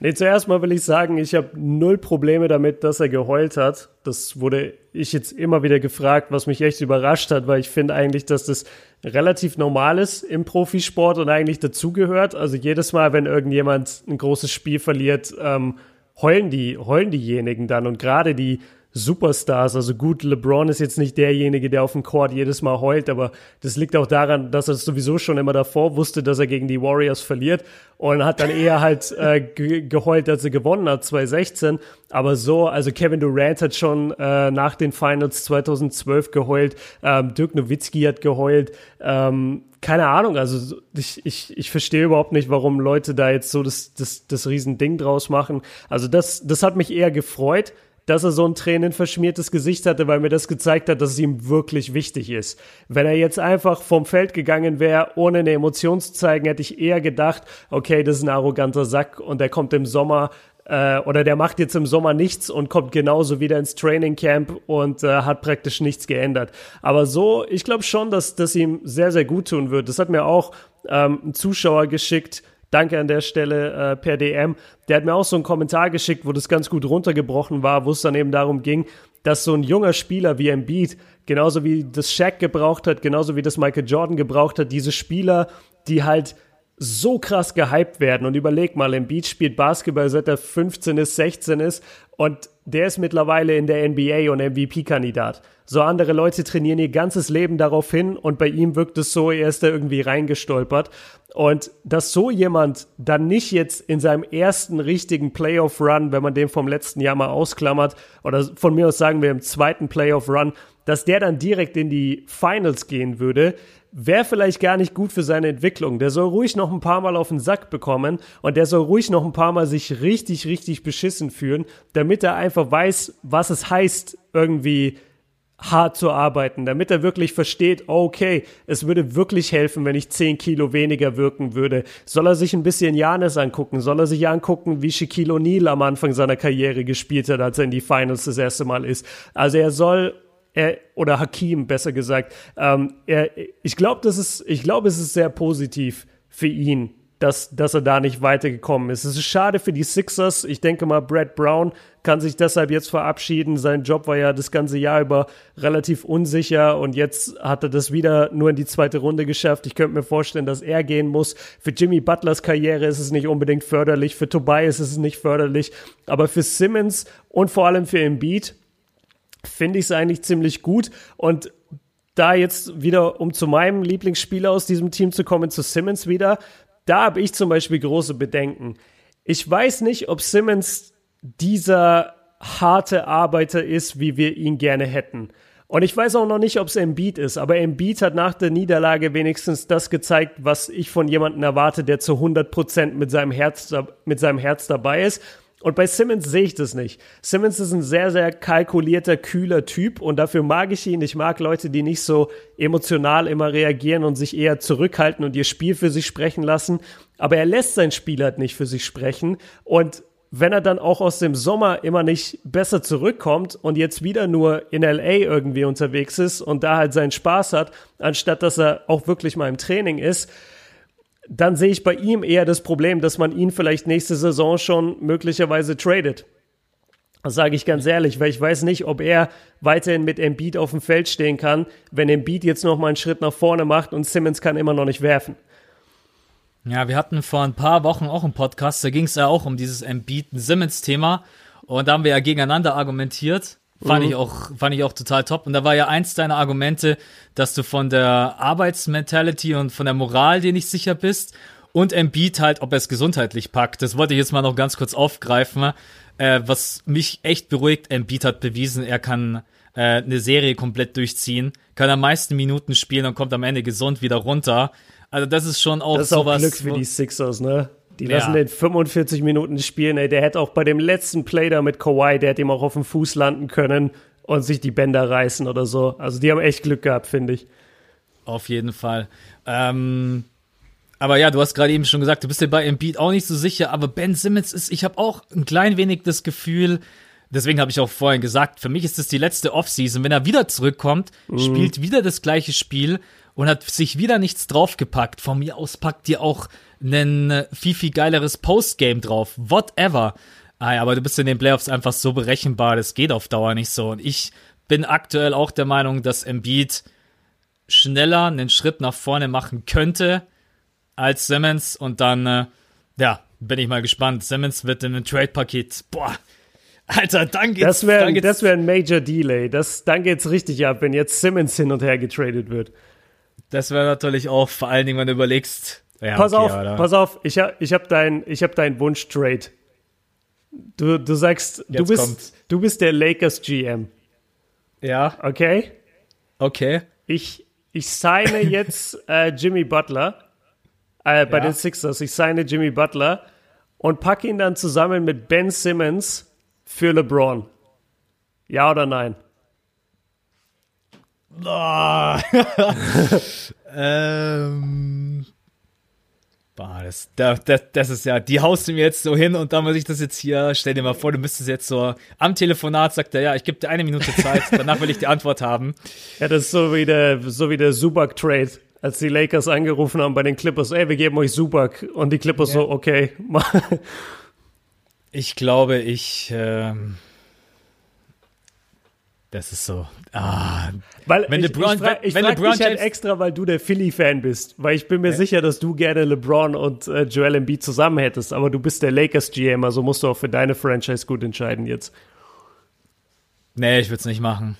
[SPEAKER 3] Nee, zuerst mal will ich sagen, ich habe null Probleme damit, dass er geheult hat. Das wurde ich jetzt immer wieder gefragt, was mich echt überrascht hat, weil ich finde eigentlich, dass das relativ normal ist im Profisport und eigentlich dazugehört. Also jedes Mal, wenn irgendjemand ein großes Spiel verliert, ähm, heulen die, heulen diejenigen dann und gerade die Superstars. Also gut, LeBron ist jetzt nicht derjenige, der auf dem Court jedes Mal heult, aber das liegt auch daran, dass er sowieso schon immer davor wusste, dass er gegen die Warriors verliert und hat dann eher halt äh, geheult, als er gewonnen hat, 2016. Aber so, also Kevin Durant hat schon äh, nach den Finals 2012 geheult, ähm, Dirk Nowitzki hat geheult, ähm, keine Ahnung, also ich, ich, ich verstehe überhaupt nicht, warum Leute da jetzt so das, das, das Riesending draus machen. Also das, das hat mich eher gefreut, dass er so ein tränenverschmiertes Gesicht hatte, weil mir das gezeigt hat, dass es ihm wirklich wichtig ist. Wenn er jetzt einfach vom Feld gegangen wäre, ohne eine Emotion zu zeigen, hätte ich eher gedacht, okay, das ist ein arroganter Sack und der kommt im Sommer äh, oder der macht jetzt im Sommer nichts und kommt genauso wieder ins Training Camp und äh, hat praktisch nichts geändert. Aber so, ich glaube schon, dass das ihm sehr, sehr gut tun wird. Das hat mir auch ähm, ein Zuschauer geschickt, Danke an der Stelle äh, per DM. Der hat mir auch so einen Kommentar geschickt, wo das ganz gut runtergebrochen war, wo es dann eben darum ging, dass so ein junger Spieler wie Embiid, genauso wie das Shaq gebraucht hat, genauso wie das Michael Jordan gebraucht hat, diese Spieler, die halt so krass gehypt werden. Und überleg mal, Embiid spielt Basketball seit er 15 ist, 16 ist und der ist mittlerweile in der NBA und MVP-Kandidat. So andere Leute trainieren ihr ganzes Leben darauf hin und bei ihm wirkt es so, er ist da irgendwie reingestolpert. Und dass so jemand dann nicht jetzt in seinem ersten richtigen Playoff-Run, wenn man den vom letzten Jahr mal ausklammert, oder von mir aus sagen wir im zweiten Playoff-Run, dass der dann direkt in die Finals gehen würde, wäre vielleicht gar nicht gut für seine Entwicklung. Der soll ruhig noch ein paar Mal auf den Sack bekommen und der soll ruhig noch ein paar Mal sich richtig, richtig beschissen fühlen, damit er einfach weiß, was es heißt, irgendwie hart zu arbeiten, damit er wirklich versteht, okay, es würde wirklich helfen, wenn ich 10 Kilo weniger wirken würde. Soll er sich ein bisschen Janis angucken? Soll er sich angucken, wie Shaquille O'Neal am Anfang seiner Karriere gespielt hat, als er in die Finals das erste Mal ist? Also er soll er, oder Hakim besser gesagt, ähm, er, ich glaube, das ist, ich glaube, es ist sehr positiv für ihn, dass, dass er da nicht weitergekommen ist. Es ist schade für die Sixers. Ich denke mal, Brad Brown kann sich deshalb jetzt verabschieden. Sein Job war ja das ganze Jahr über relativ unsicher und jetzt hat er das wieder nur in die zweite Runde geschafft. Ich könnte mir vorstellen, dass er gehen muss. Für Jimmy Butlers Karriere ist es nicht unbedingt förderlich, für Tobias ist es nicht förderlich, aber für Simmons und vor allem für Embiid finde ich es eigentlich ziemlich gut und da jetzt wieder, um zu meinem Lieblingsspieler aus diesem Team zu kommen, zu Simmons wieder, da habe ich zum Beispiel große Bedenken. Ich weiß nicht, ob Simmons dieser harte Arbeiter ist, wie wir ihn gerne hätten. Und ich weiß auch noch nicht, ob es Embiid ist, aber Embiid hat nach der Niederlage wenigstens das gezeigt, was ich von jemandem erwarte, der zu 100 Prozent mit seinem Herz, mit seinem Herz dabei ist. Und bei Simmons sehe ich das nicht. Simmons ist ein sehr, sehr kalkulierter, kühler Typ und dafür mag ich ihn. Ich mag Leute, die nicht so emotional immer reagieren und sich eher zurückhalten und ihr Spiel für sich sprechen lassen. Aber er lässt sein Spiel halt nicht für sich sprechen und wenn er dann auch aus dem Sommer immer nicht besser zurückkommt und jetzt wieder nur in LA irgendwie unterwegs ist und da halt seinen Spaß hat, anstatt dass er auch wirklich mal im Training ist, dann sehe ich bei ihm eher das Problem, dass man ihn vielleicht nächste Saison schon möglicherweise tradet. Das sage ich ganz ehrlich, weil ich weiß nicht, ob er weiterhin mit Embiid auf dem Feld stehen kann, wenn Embiid jetzt noch mal einen Schritt nach vorne macht und Simmons kann immer noch nicht werfen.
[SPEAKER 4] Ja, wir hatten vor ein paar Wochen auch einen Podcast, da ging es ja auch um dieses Embiid-Simmons-Thema und da haben wir ja gegeneinander argumentiert. Fand, mhm. ich auch, fand ich auch total top. Und da war ja eins deiner Argumente, dass du von der Arbeitsmentality und von der Moral dir nicht sicher bist. Und Embiid halt, ob er es gesundheitlich packt. Das wollte ich jetzt mal noch ganz kurz aufgreifen. Äh, was mich echt beruhigt, Embiid hat bewiesen, er kann äh, eine Serie komplett durchziehen, kann am meisten Minuten spielen und kommt am Ende gesund wieder runter. Also das ist schon auch
[SPEAKER 3] das ist sowas. Auch Glück für die Sixers, ne? Die lassen ja. den 45 Minuten spielen, ey. Der hätte auch bei dem letzten Play da mit Kawhi, der hätte ihm auch auf dem Fuß landen können und sich die Bänder reißen oder so. Also die haben echt Glück gehabt, finde ich.
[SPEAKER 4] Auf jeden Fall. Ähm, aber ja, du hast gerade eben schon gesagt, du bist dir bei Embiid auch nicht so sicher, aber Ben Simmons ist, ich habe auch ein klein wenig das Gefühl, deswegen habe ich auch vorhin gesagt, für mich ist das die letzte Offseason. Wenn er wieder zurückkommt, mhm. spielt wieder das gleiche Spiel und hat sich wieder nichts draufgepackt. Von mir aus packt ihr auch ein äh, viel, viel geileres Postgame drauf. Whatever. Ah, aber du bist in den Playoffs einfach so berechenbar, das geht auf Dauer nicht so. Und ich bin aktuell auch der Meinung, dass Embiid schneller einen Schritt nach vorne machen könnte als Simmons und dann, äh, ja, bin ich mal gespannt. Simmons wird in ein Trade-Paket, boah, Alter, dann geht's.
[SPEAKER 3] Das wäre wär ein Major Delay. Das, dann geht's richtig ab, wenn jetzt Simmons hin und her getradet wird.
[SPEAKER 4] Das wäre natürlich auch, vor allen Dingen, wenn du überlegst.
[SPEAKER 3] Ja, pass okay, auf, oder? pass auf, ich, ich habe deinen hab dein Wunsch-Trade. Du, du sagst, du bist, du bist der Lakers GM.
[SPEAKER 4] Ja.
[SPEAKER 3] Okay?
[SPEAKER 4] Okay.
[SPEAKER 3] Ich, ich signe <laughs> jetzt äh, Jimmy Butler äh, bei ja. den Sixers. Ich signe Jimmy Butler und packe ihn dann zusammen mit Ben Simmons für LeBron. Ja oder nein?
[SPEAKER 4] Oh. <laughs> ähm. Boah, das, das, das ist ja, die haust du mir jetzt so hin und da muss ich das jetzt hier, stell dir mal vor, du müsstest jetzt so am Telefonat sagt er, ja, ich gebe dir eine Minute Zeit, <laughs> danach will ich die Antwort haben.
[SPEAKER 3] Ja, das ist so wie der, so wie der Subak-Trade, als die Lakers angerufen haben bei den Clippers, ey, wir geben euch Subak und die Clippers ja. so, okay. <laughs>
[SPEAKER 4] ich glaube, ich, ähm, das ist so. Ah,
[SPEAKER 3] weil wenn ich, LeBron, ich, fra ich wenn frag LeBron dich halt extra, weil du der Philly-Fan bist, weil ich bin mir ja. sicher, dass du gerne LeBron und äh, Joel Embiid zusammen hättest, aber du bist der Lakers GM, also musst du auch für deine Franchise gut entscheiden jetzt.
[SPEAKER 4] Nee, ich würde es nicht machen.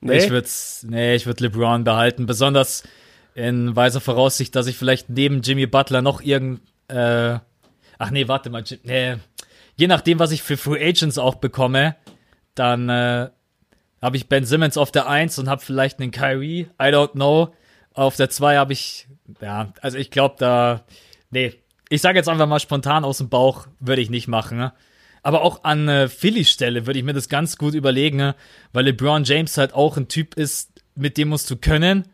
[SPEAKER 4] Nee? Ich würde nee, ich würde LeBron behalten, besonders in weiser Voraussicht, dass ich vielleicht neben Jimmy Butler noch irgend äh, ach nee, warte mal, nee, je nachdem, was ich für Free Agents auch bekomme, dann äh, habe ich Ben Simmons auf der 1 und habe vielleicht einen Kyrie, I don't know. Auf der 2 habe ich, ja, also ich glaube da, nee, ich sage jetzt einfach mal spontan aus dem Bauch, würde ich nicht machen. Ne? Aber auch an äh, Philly Stelle würde ich mir das ganz gut überlegen, ne? weil LeBron James halt auch ein Typ ist, mit dem musst du können.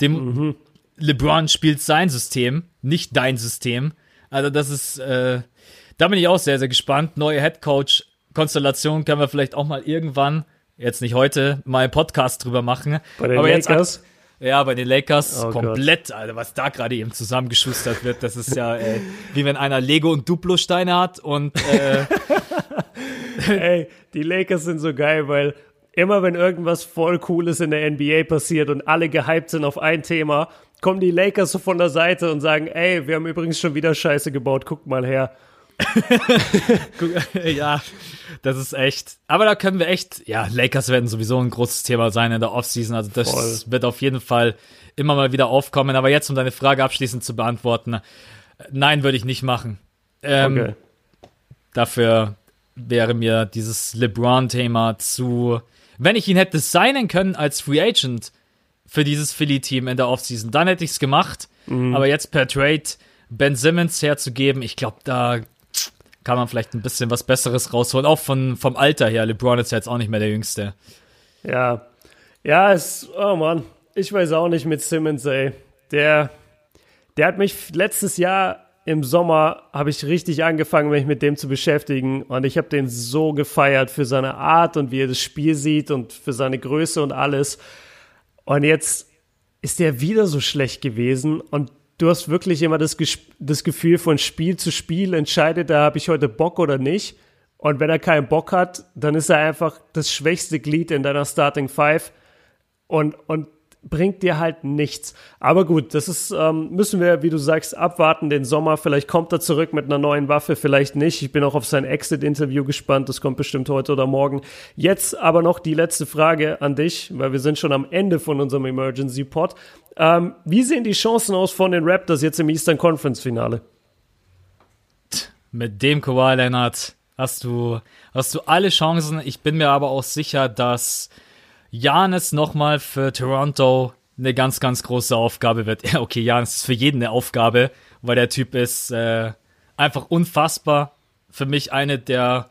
[SPEAKER 4] Dem mhm. LeBron spielt sein System, nicht dein System. Also das ist, äh, da bin ich auch sehr, sehr gespannt. Neue Head Coach Konstellation können wir vielleicht auch mal irgendwann jetzt nicht heute, mal einen Podcast drüber machen.
[SPEAKER 3] Bei den aber Lakers?
[SPEAKER 4] Ja, bei den Lakers oh komplett, Gott. Alter, was da gerade eben zusammengeschustert wird, das ist ja ey, wie wenn einer Lego und Duplo-Steine hat und äh, <laughs>
[SPEAKER 3] Ey, die Lakers sind so geil, weil immer wenn irgendwas voll Cooles in der NBA passiert und alle gehypt sind auf ein Thema, kommen die Lakers so von der Seite und sagen, ey, wir haben übrigens schon wieder Scheiße gebaut, guck mal her. <laughs>
[SPEAKER 4] ja, das ist echt. Aber da können wir echt, ja, Lakers werden sowieso ein großes Thema sein in der Offseason. Also das Voll. wird auf jeden Fall immer mal wieder aufkommen. Aber jetzt, um deine Frage abschließend zu beantworten, nein, würde ich nicht machen. Ähm, okay. Dafür wäre mir dieses LeBron-Thema zu. Wenn ich ihn hätte signen können als Free Agent für dieses Philly-Team in der Offseason, dann hätte ich es gemacht. Mhm. Aber jetzt per Trade Ben Simmons herzugeben, ich glaube, da kann man vielleicht ein bisschen was Besseres rausholen. Auch von, vom Alter her. LeBron ist ja jetzt auch nicht mehr der Jüngste.
[SPEAKER 3] Ja. Ja, es, oh Mann. Ich weiß auch nicht mit Simmons, ey. Der, der hat mich letztes Jahr im Sommer habe ich richtig angefangen, mich mit dem zu beschäftigen. Und ich habe den so gefeiert für seine Art und wie er das Spiel sieht und für seine Größe und alles. Und jetzt ist der wieder so schlecht gewesen. Und du hast wirklich immer das, das Gefühl, von Spiel zu Spiel entscheidet da habe ich heute Bock oder nicht. Und wenn er keinen Bock hat, dann ist er einfach das schwächste Glied in deiner Starting Five. Und, und bringt dir halt nichts. Aber gut, das ist, ähm, müssen wir, wie du sagst, abwarten den Sommer. Vielleicht kommt er zurück mit einer neuen Waffe, vielleicht nicht. Ich bin auch auf sein Exit-Interview gespannt. Das kommt bestimmt heute oder morgen. Jetzt aber noch die letzte Frage an dich, weil wir sind schon am Ende von unserem Emergency Pod. Ähm, wie sehen die Chancen aus von den Raptors jetzt im Eastern Conference Finale?
[SPEAKER 4] Mit dem Kawhi Leonard hast du, hast du alle Chancen. Ich bin mir aber auch sicher, dass Janis nochmal für Toronto eine ganz, ganz große Aufgabe wird. <laughs> Okay, Janis ist für jeden eine Aufgabe, weil der Typ ist äh, einfach unfassbar. Für mich eine der,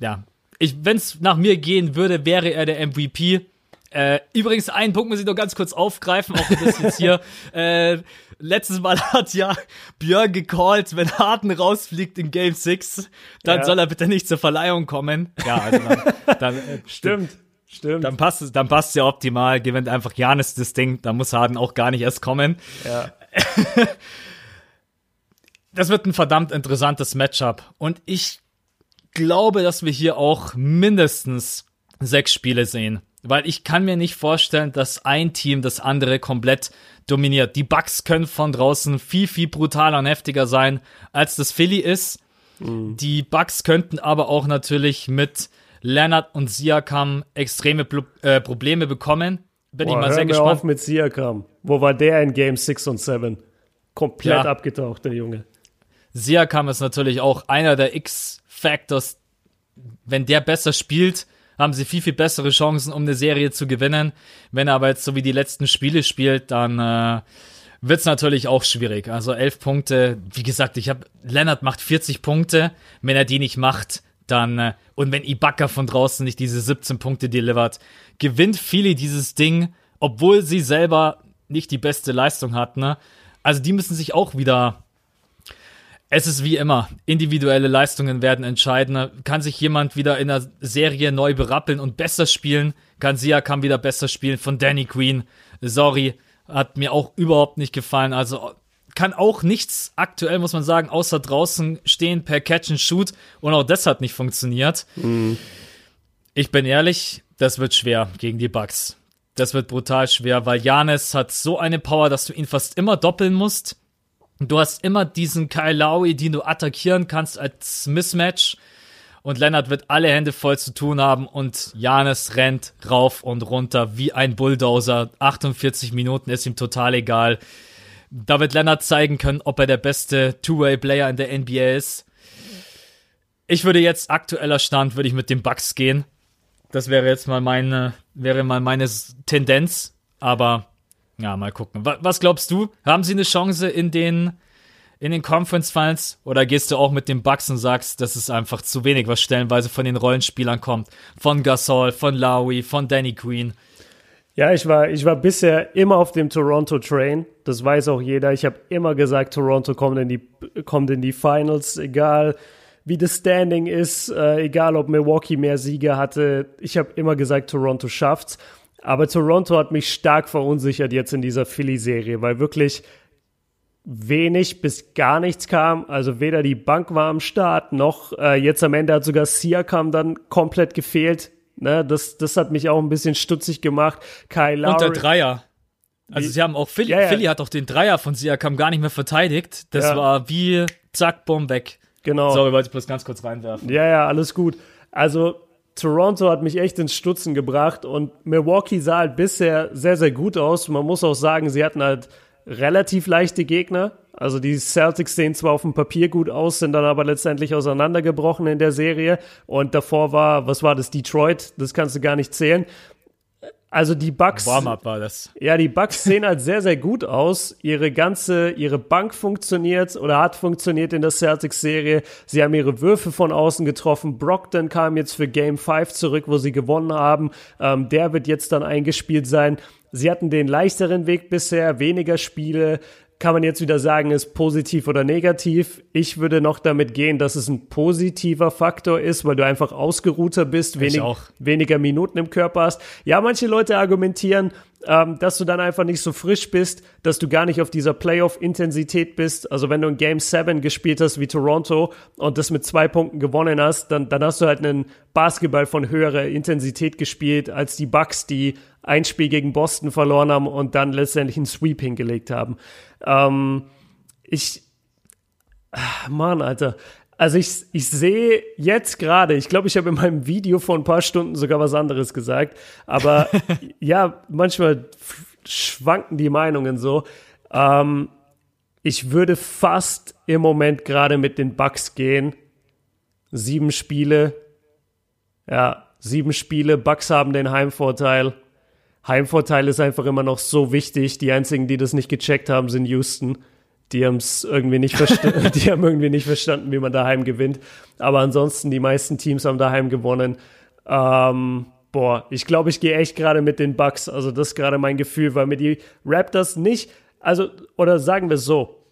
[SPEAKER 4] ja, wenn es nach mir gehen würde, wäre er der MVP. Äh, übrigens, einen Punkt muss ich noch ganz kurz aufgreifen, auch das jetzt hier. <laughs> äh, letztes Mal hat ja Björn gecallt, wenn Harden rausfliegt in Game 6, dann ja. soll er bitte nicht zur Verleihung kommen. Ja, also dann, dann
[SPEAKER 3] äh, <laughs> stimmt. Stimmt.
[SPEAKER 4] Dann passt es, dann passt ja optimal. Gewinnt einfach Janis das Ding. Da muss Harden auch gar nicht erst kommen.
[SPEAKER 3] Ja. <laughs>
[SPEAKER 4] das wird ein verdammt interessantes Matchup. Und ich glaube, dass wir hier auch mindestens sechs Spiele sehen. Weil ich kann mir nicht vorstellen, dass ein Team das andere komplett dominiert. Die Bucks können von draußen viel, viel brutaler und heftiger sein, als das Philly ist. Mhm. Die Bucks könnten aber auch natürlich mit Leonard und Siakam extreme Pro äh, Probleme bekommen. Bin Boah, ich mal sehr gespannt. auf
[SPEAKER 3] mit Siakam. Wo war der in Game 6 und 7? Komplett ja. abgetaucht, der Junge.
[SPEAKER 4] Siakam ist natürlich auch einer der X-Factors. Wenn der besser spielt, haben sie viel, viel bessere Chancen, um eine Serie zu gewinnen. Wenn er aber jetzt so wie die letzten Spiele spielt, dann äh, wird es natürlich auch schwierig. Also elf Punkte, wie gesagt, ich habe, Leonard macht 40 Punkte. Wenn er die nicht macht, dann, äh, und wenn Ibaka von draußen nicht diese 17 Punkte delivert, gewinnt Philly dieses Ding, obwohl sie selber nicht die beste Leistung hat, ne? Also die müssen sich auch wieder es ist wie immer, individuelle Leistungen werden entscheiden. Kann sich jemand wieder in der Serie neu berappeln und besser spielen? Kann Siakam wieder besser spielen von Danny Queen? Sorry, hat mir auch überhaupt nicht gefallen. Also kann auch nichts aktuell, muss man sagen, außer draußen stehen per Catch and Shoot und auch das hat nicht funktioniert. Mhm. Ich bin ehrlich, das wird schwer gegen die Bucks. Das wird brutal schwer, weil Janis hat so eine Power, dass du ihn fast immer doppeln musst. Du hast immer diesen Kyle Lowry, den du attackieren kannst als Mismatch. Und Leonard wird alle Hände voll zu tun haben und Janis rennt rauf und runter wie ein Bulldozer. 48 Minuten ist ihm total egal. Da wird Leonard zeigen können, ob er der beste Two-Way-Player in der NBA ist. Ich würde jetzt aktueller Stand, würde ich mit den Bucks gehen. Das wäre jetzt mal meine, wäre mal meine Tendenz. Aber ja, mal gucken. Was glaubst du? Haben sie eine Chance in den, in den Conference Finals? Oder gehst du auch mit den Bucks und sagst, das ist einfach zu wenig, was stellenweise von den Rollenspielern kommt? Von Gasol, von Lowry, von Danny Green.
[SPEAKER 3] Ja, ich war, ich war bisher immer auf dem Toronto Train. Das weiß auch jeder. Ich habe immer gesagt, Toronto kommt in die, kommt in die Finals, egal wie das Standing ist, äh, egal ob Milwaukee mehr Siege hatte. Ich habe immer gesagt, Toronto schafft's. Aber Toronto hat mich stark verunsichert jetzt in dieser Philly-Serie, weil wirklich wenig bis gar nichts kam. Also weder die Bank war am Start, noch äh, jetzt am Ende hat sogar Siakam dann komplett gefehlt. Ne, das, das hat mich auch ein bisschen stutzig gemacht. Kyle Lowry.
[SPEAKER 4] Und der Dreier. Also sie haben auch Philly, ja, ja. Philly hat auch den Dreier von Siakam gar nicht mehr verteidigt. Das ja. war wie zack, bumm, weg.
[SPEAKER 3] Genau.
[SPEAKER 4] Sorry, wollte ich bloß ganz kurz reinwerfen.
[SPEAKER 3] Ja, ja, alles gut. Also Toronto hat mich echt ins Stutzen gebracht und Milwaukee sah halt bisher sehr, sehr gut aus. Man muss auch sagen, sie hatten halt relativ leichte Gegner. Also die Celtics sehen zwar auf dem Papier gut aus, sind dann aber letztendlich auseinandergebrochen in der Serie. Und davor war, was war das, Detroit? Das kannst du gar nicht zählen. Also die Bucks.
[SPEAKER 4] Warm-up war das.
[SPEAKER 3] Ja, die Bucks sehen halt sehr, sehr gut aus. Ihre ganze, ihre Bank funktioniert oder hat funktioniert in der Celtics-Serie. Sie haben ihre Würfe von außen getroffen. Brockton kam jetzt für Game 5 zurück, wo sie gewonnen haben. Ähm, der wird jetzt dann eingespielt sein. Sie hatten den leichteren Weg bisher, weniger Spiele, kann man jetzt wieder sagen, ist positiv oder negativ. Ich würde noch damit gehen, dass es ein positiver Faktor ist, weil du einfach ausgeruhter bist, wenig, weniger Minuten im Körper hast. Ja, manche Leute argumentieren, ähm, dass du dann einfach nicht so frisch bist, dass du gar nicht auf dieser Playoff-Intensität bist. Also wenn du ein Game 7 gespielt hast wie Toronto und das mit zwei Punkten gewonnen hast, dann, dann hast du halt einen Basketball von höherer Intensität gespielt als die Bucks, die ein Spiel gegen Boston verloren haben und dann letztendlich einen Sweep hingelegt haben. Ähm, ich, ah, Mann, Alter. Also ich, ich sehe jetzt gerade, ich glaube, ich habe in meinem Video vor ein paar Stunden sogar was anderes gesagt, aber <laughs> ja, manchmal schwanken die Meinungen so. Ähm, ich würde fast im Moment gerade mit den Bucks gehen. Sieben Spiele. Ja, sieben Spiele. Bucks haben den Heimvorteil. Heimvorteil ist einfach immer noch so wichtig. Die einzigen, die das nicht gecheckt haben, sind Houston. Die haben es irgendwie nicht verstanden, <laughs> <laughs> die haben irgendwie nicht verstanden, wie man daheim gewinnt. Aber ansonsten, die meisten Teams haben daheim gewonnen. Ähm, boah, ich glaube, ich gehe echt gerade mit den Bucks. Also das ist gerade mein Gefühl, weil mir die Raptors nicht, also, oder sagen wir es so,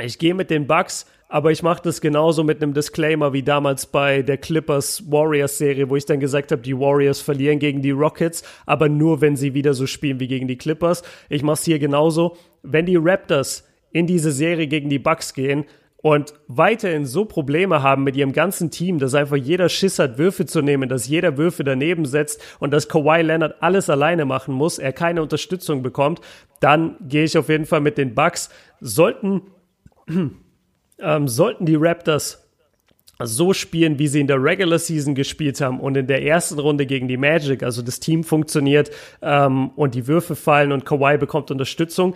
[SPEAKER 3] ich gehe mit den Bucks, aber ich mache das genauso mit einem Disclaimer wie damals bei der Clippers Warriors Serie, wo ich dann gesagt habe, die Warriors verlieren gegen die Rockets, aber nur wenn sie wieder so spielen wie gegen die Clippers. Ich mache es hier genauso. Wenn die Raptors in diese Serie gegen die Bucks gehen und weiterhin so Probleme haben mit ihrem ganzen Team, dass einfach jeder Schiss hat, Würfe zu nehmen, dass jeder Würfe daneben setzt und dass Kawhi Leonard alles alleine machen muss, er keine Unterstützung bekommt, dann gehe ich auf jeden Fall mit den Bucks. Sollten ähm, sollten die Raptors so spielen, wie sie in der Regular Season gespielt haben und in der ersten Runde gegen die Magic, also das Team funktioniert ähm, und die Würfe fallen und Kawhi bekommt Unterstützung,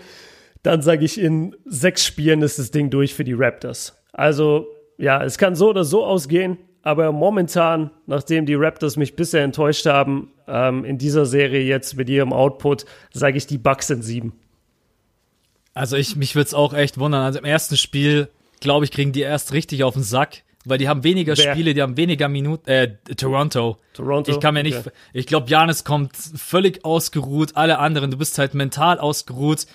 [SPEAKER 3] dann sage ich, in sechs Spielen ist das Ding durch für die Raptors. Also ja, es kann so oder so ausgehen, aber momentan, nachdem die Raptors mich bisher enttäuscht haben, ähm, in dieser Serie jetzt mit ihrem Output, sage ich die Bucks in sieben.
[SPEAKER 4] Also ich, mich würde es auch echt wundern. Also im ersten Spiel glaube ich, kriegen die erst richtig auf den Sack. Weil die haben weniger Wer? Spiele, die haben weniger Minuten. Äh, Toronto. Toronto. Ich kann mir nicht. Okay. Ich glaube, Janis kommt völlig ausgeruht. Alle anderen, du bist halt mental ausgeruht.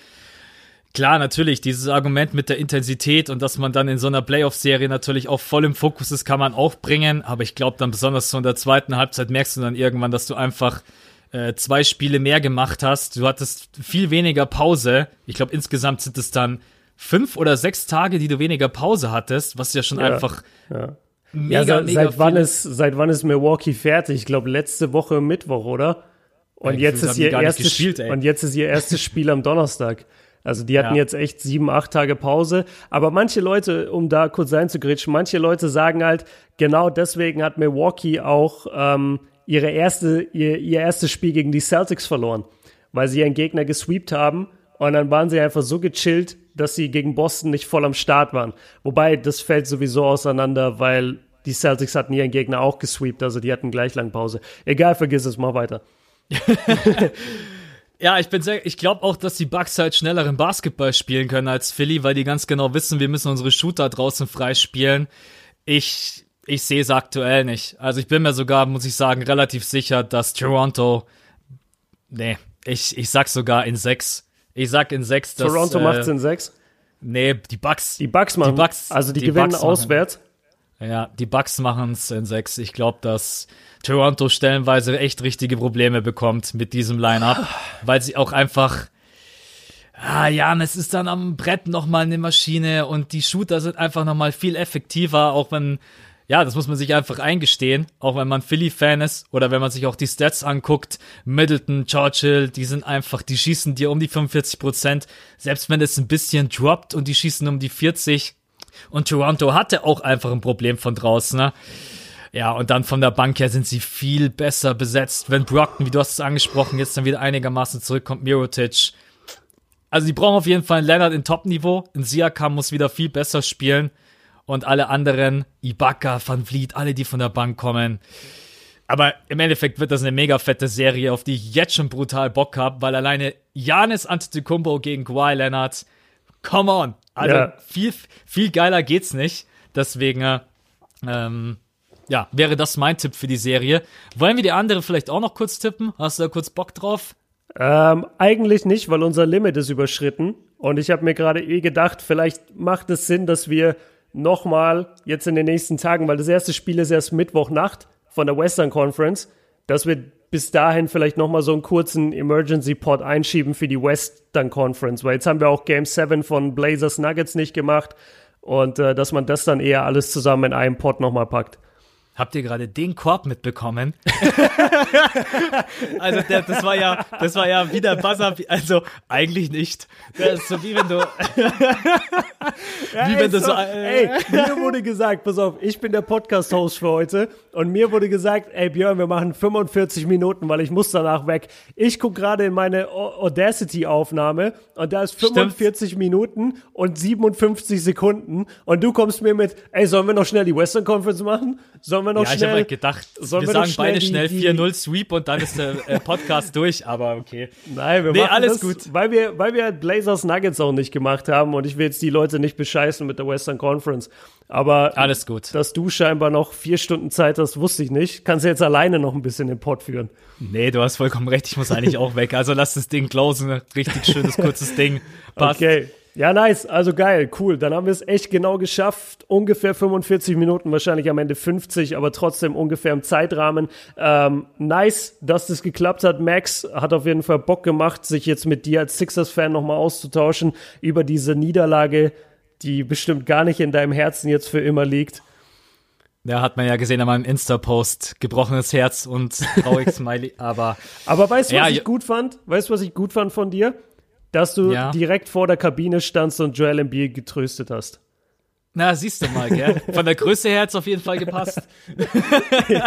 [SPEAKER 4] Klar, natürlich, dieses Argument mit der Intensität und dass man dann in so einer Playoff-Serie natürlich auch voll im Fokus ist, kann man auch bringen. Aber ich glaube dann besonders so in der zweiten Halbzeit merkst du dann irgendwann, dass du einfach äh, zwei Spiele mehr gemacht hast. Du hattest viel weniger Pause. Ich glaube, insgesamt sind es dann fünf oder sechs Tage, die du weniger Pause hattest, was ja schon ja, einfach ja.
[SPEAKER 3] mega, ja, seit, mega seit wann ist seit wann ist Milwaukee fertig? Ich glaube letzte Woche Mittwoch, oder? Und ja, jetzt ist ihr erstes gespielt, und jetzt ist ihr erstes Spiel am Donnerstag. Also die hatten ja. jetzt echt sieben, acht Tage Pause. Aber manche Leute, um da kurz einzugrätschen, manche Leute sagen halt, genau deswegen hat Milwaukee auch ähm, ihre erste, ihr, ihr erstes Spiel gegen die Celtics verloren, weil sie ihren Gegner gesweept haben und dann waren sie einfach so gechillt, dass sie gegen Boston nicht voll am Start waren. Wobei, das fällt sowieso auseinander, weil die Celtics hatten ihren Gegner auch gesweept, also die hatten gleich lang Pause. Egal, vergiss es, mal weiter. <laughs>
[SPEAKER 4] ja, ich bin sehr, ich glaube auch, dass die Bucks halt schnelleren Basketball spielen können als Philly, weil die ganz genau wissen, wir müssen unsere Shooter draußen freispielen. Ich, ich sehe es aktuell nicht. Also ich bin mir sogar, muss ich sagen, relativ sicher, dass Toronto, nee, ich, ich sag sogar in sechs ich sag in sechs.
[SPEAKER 3] Dass, Toronto äh, macht's in sechs?
[SPEAKER 4] Nee, die Bucks.
[SPEAKER 3] Die Bucks machen. Die Bucks, also die, die gewinnen Bucks auswärts.
[SPEAKER 4] Ja, die Bucks machen es in sechs. Ich glaube, dass Toronto stellenweise echt richtige Probleme bekommt mit diesem Lineup, <sighs> weil sie auch einfach Ah, ja, es ist dann am Brett nochmal eine Maschine und die Shooter sind einfach nochmal viel effektiver, auch wenn, ja, das muss man sich einfach eingestehen, auch wenn man Philly-Fan ist oder wenn man sich auch die Stats anguckt, Middleton, Churchill, die sind einfach, die schießen dir um die 45 Prozent, selbst wenn es ein bisschen droppt und die schießen um die 40 und Toronto hatte auch einfach ein Problem von draußen, ne? Ja, und dann von der Bank her sind sie viel besser besetzt. Wenn Brockton, wie du hast es angesprochen, jetzt dann wieder einigermaßen zurückkommt, Mirotic, also die brauchen auf jeden Fall einen Leonard in Top-Niveau. Ein Siakam muss wieder viel besser spielen. Und alle anderen, Ibaka, Van Vliet, alle, die von der Bank kommen. Aber im Endeffekt wird das eine mega fette Serie, auf die ich jetzt schon brutal Bock habe, weil alleine Janis Antetokounmpo gegen Kawhi Leonard, come on. Also ja. viel, viel geiler geht's nicht. Deswegen, ähm, ja, wäre das mein Tipp für die Serie. Wollen wir die andere vielleicht auch noch kurz tippen? Hast du da kurz Bock drauf?
[SPEAKER 3] Ähm, eigentlich nicht, weil unser Limit ist überschritten. Und ich habe mir gerade eh gedacht, vielleicht macht es Sinn, dass wir nochmal jetzt in den nächsten Tagen, weil das erste Spiel ist erst Mittwochnacht von der Western Conference, dass wir bis dahin vielleicht nochmal so einen kurzen Emergency Pod einschieben für die Western Conference, weil jetzt haben wir auch Game 7 von Blazers Nuggets nicht gemacht und äh, dass man das dann eher alles zusammen in einem Pod nochmal packt.
[SPEAKER 4] Habt ihr gerade den Korb mitbekommen? <laughs> also der, das war ja, das war ja wieder Buzzer, also eigentlich nicht. Das ist so wie wenn du, <laughs>
[SPEAKER 3] ja, wie wenn du so, äh, ey, mir wurde gesagt, pass auf, ich bin der Podcast-Host für heute und mir wurde gesagt, ey Björn, wir machen 45 Minuten, weil ich muss danach weg. Ich gucke gerade in meine Audacity-Aufnahme und da ist 45 Stimmt. Minuten und 57 Sekunden und du kommst mir mit, ey, sollen wir noch schnell die Western Conference machen? Sollen wir noch ja, schnell. Ich
[SPEAKER 4] habe halt gedacht, wir, wir sagen beide schnell 4-0 Sweep und dann ist der äh, Podcast durch, aber okay.
[SPEAKER 3] Nein, wir nee, machen alles das, gut. Weil wir, weil wir Blazers Nuggets auch nicht gemacht haben und ich will jetzt die Leute nicht bescheißen mit der Western Conference. Aber
[SPEAKER 4] alles gut.
[SPEAKER 3] Dass du scheinbar noch vier Stunden Zeit hast, wusste ich nicht. Kannst du jetzt alleine noch ein bisschen den Pod führen.
[SPEAKER 4] Nee, du hast vollkommen recht, ich muss eigentlich auch weg. Also lass das Ding closen. Richtig schönes, kurzes Ding. Passt.
[SPEAKER 3] Okay. Ja, nice. Also geil, cool. Dann haben wir es echt genau geschafft. Ungefähr 45 Minuten, wahrscheinlich am Ende 50, aber trotzdem ungefähr im Zeitrahmen. Ähm, nice, dass das geklappt hat. Max hat auf jeden Fall Bock gemacht, sich jetzt mit dir als Sixers-Fan nochmal auszutauschen über diese Niederlage, die bestimmt gar nicht in deinem Herzen jetzt für immer liegt.
[SPEAKER 4] Ja, hat man ja gesehen an meinem Insta-Post. Gebrochenes Herz und traurig <laughs> Smiley, aber.
[SPEAKER 3] Aber weißt du, was ja, ich gut fand? Weißt du, was ich gut fand von dir? dass du ja. direkt vor der Kabine standst und Joel Embiid getröstet hast.
[SPEAKER 4] Na, siehst du mal, gell? <laughs> Von der Größe her hat es auf jeden Fall gepasst.
[SPEAKER 3] ja.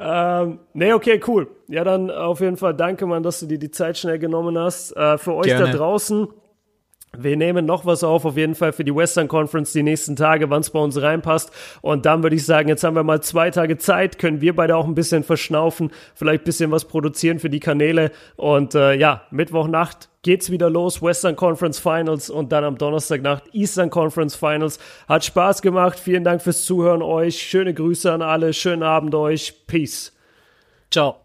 [SPEAKER 3] <laughs> ähm, nee, okay, cool. Ja, dann auf jeden Fall danke, Mann, dass du dir die Zeit schnell genommen hast. Äh, für euch Gerne. da draußen, wir nehmen noch was auf, auf jeden Fall für die Western Conference die nächsten Tage, wann es bei uns reinpasst. Und dann würde ich sagen, jetzt haben wir mal zwei Tage Zeit, können wir beide auch ein bisschen verschnaufen, vielleicht ein bisschen was produzieren für die Kanäle. Und äh, ja, Mittwochnacht geht's wieder los, Western Conference Finals und dann am Donnerstagnacht Eastern Conference Finals. Hat Spaß gemacht. Vielen Dank fürs Zuhören euch. Schöne Grüße an alle. Schönen Abend euch. Peace.
[SPEAKER 4] Ciao.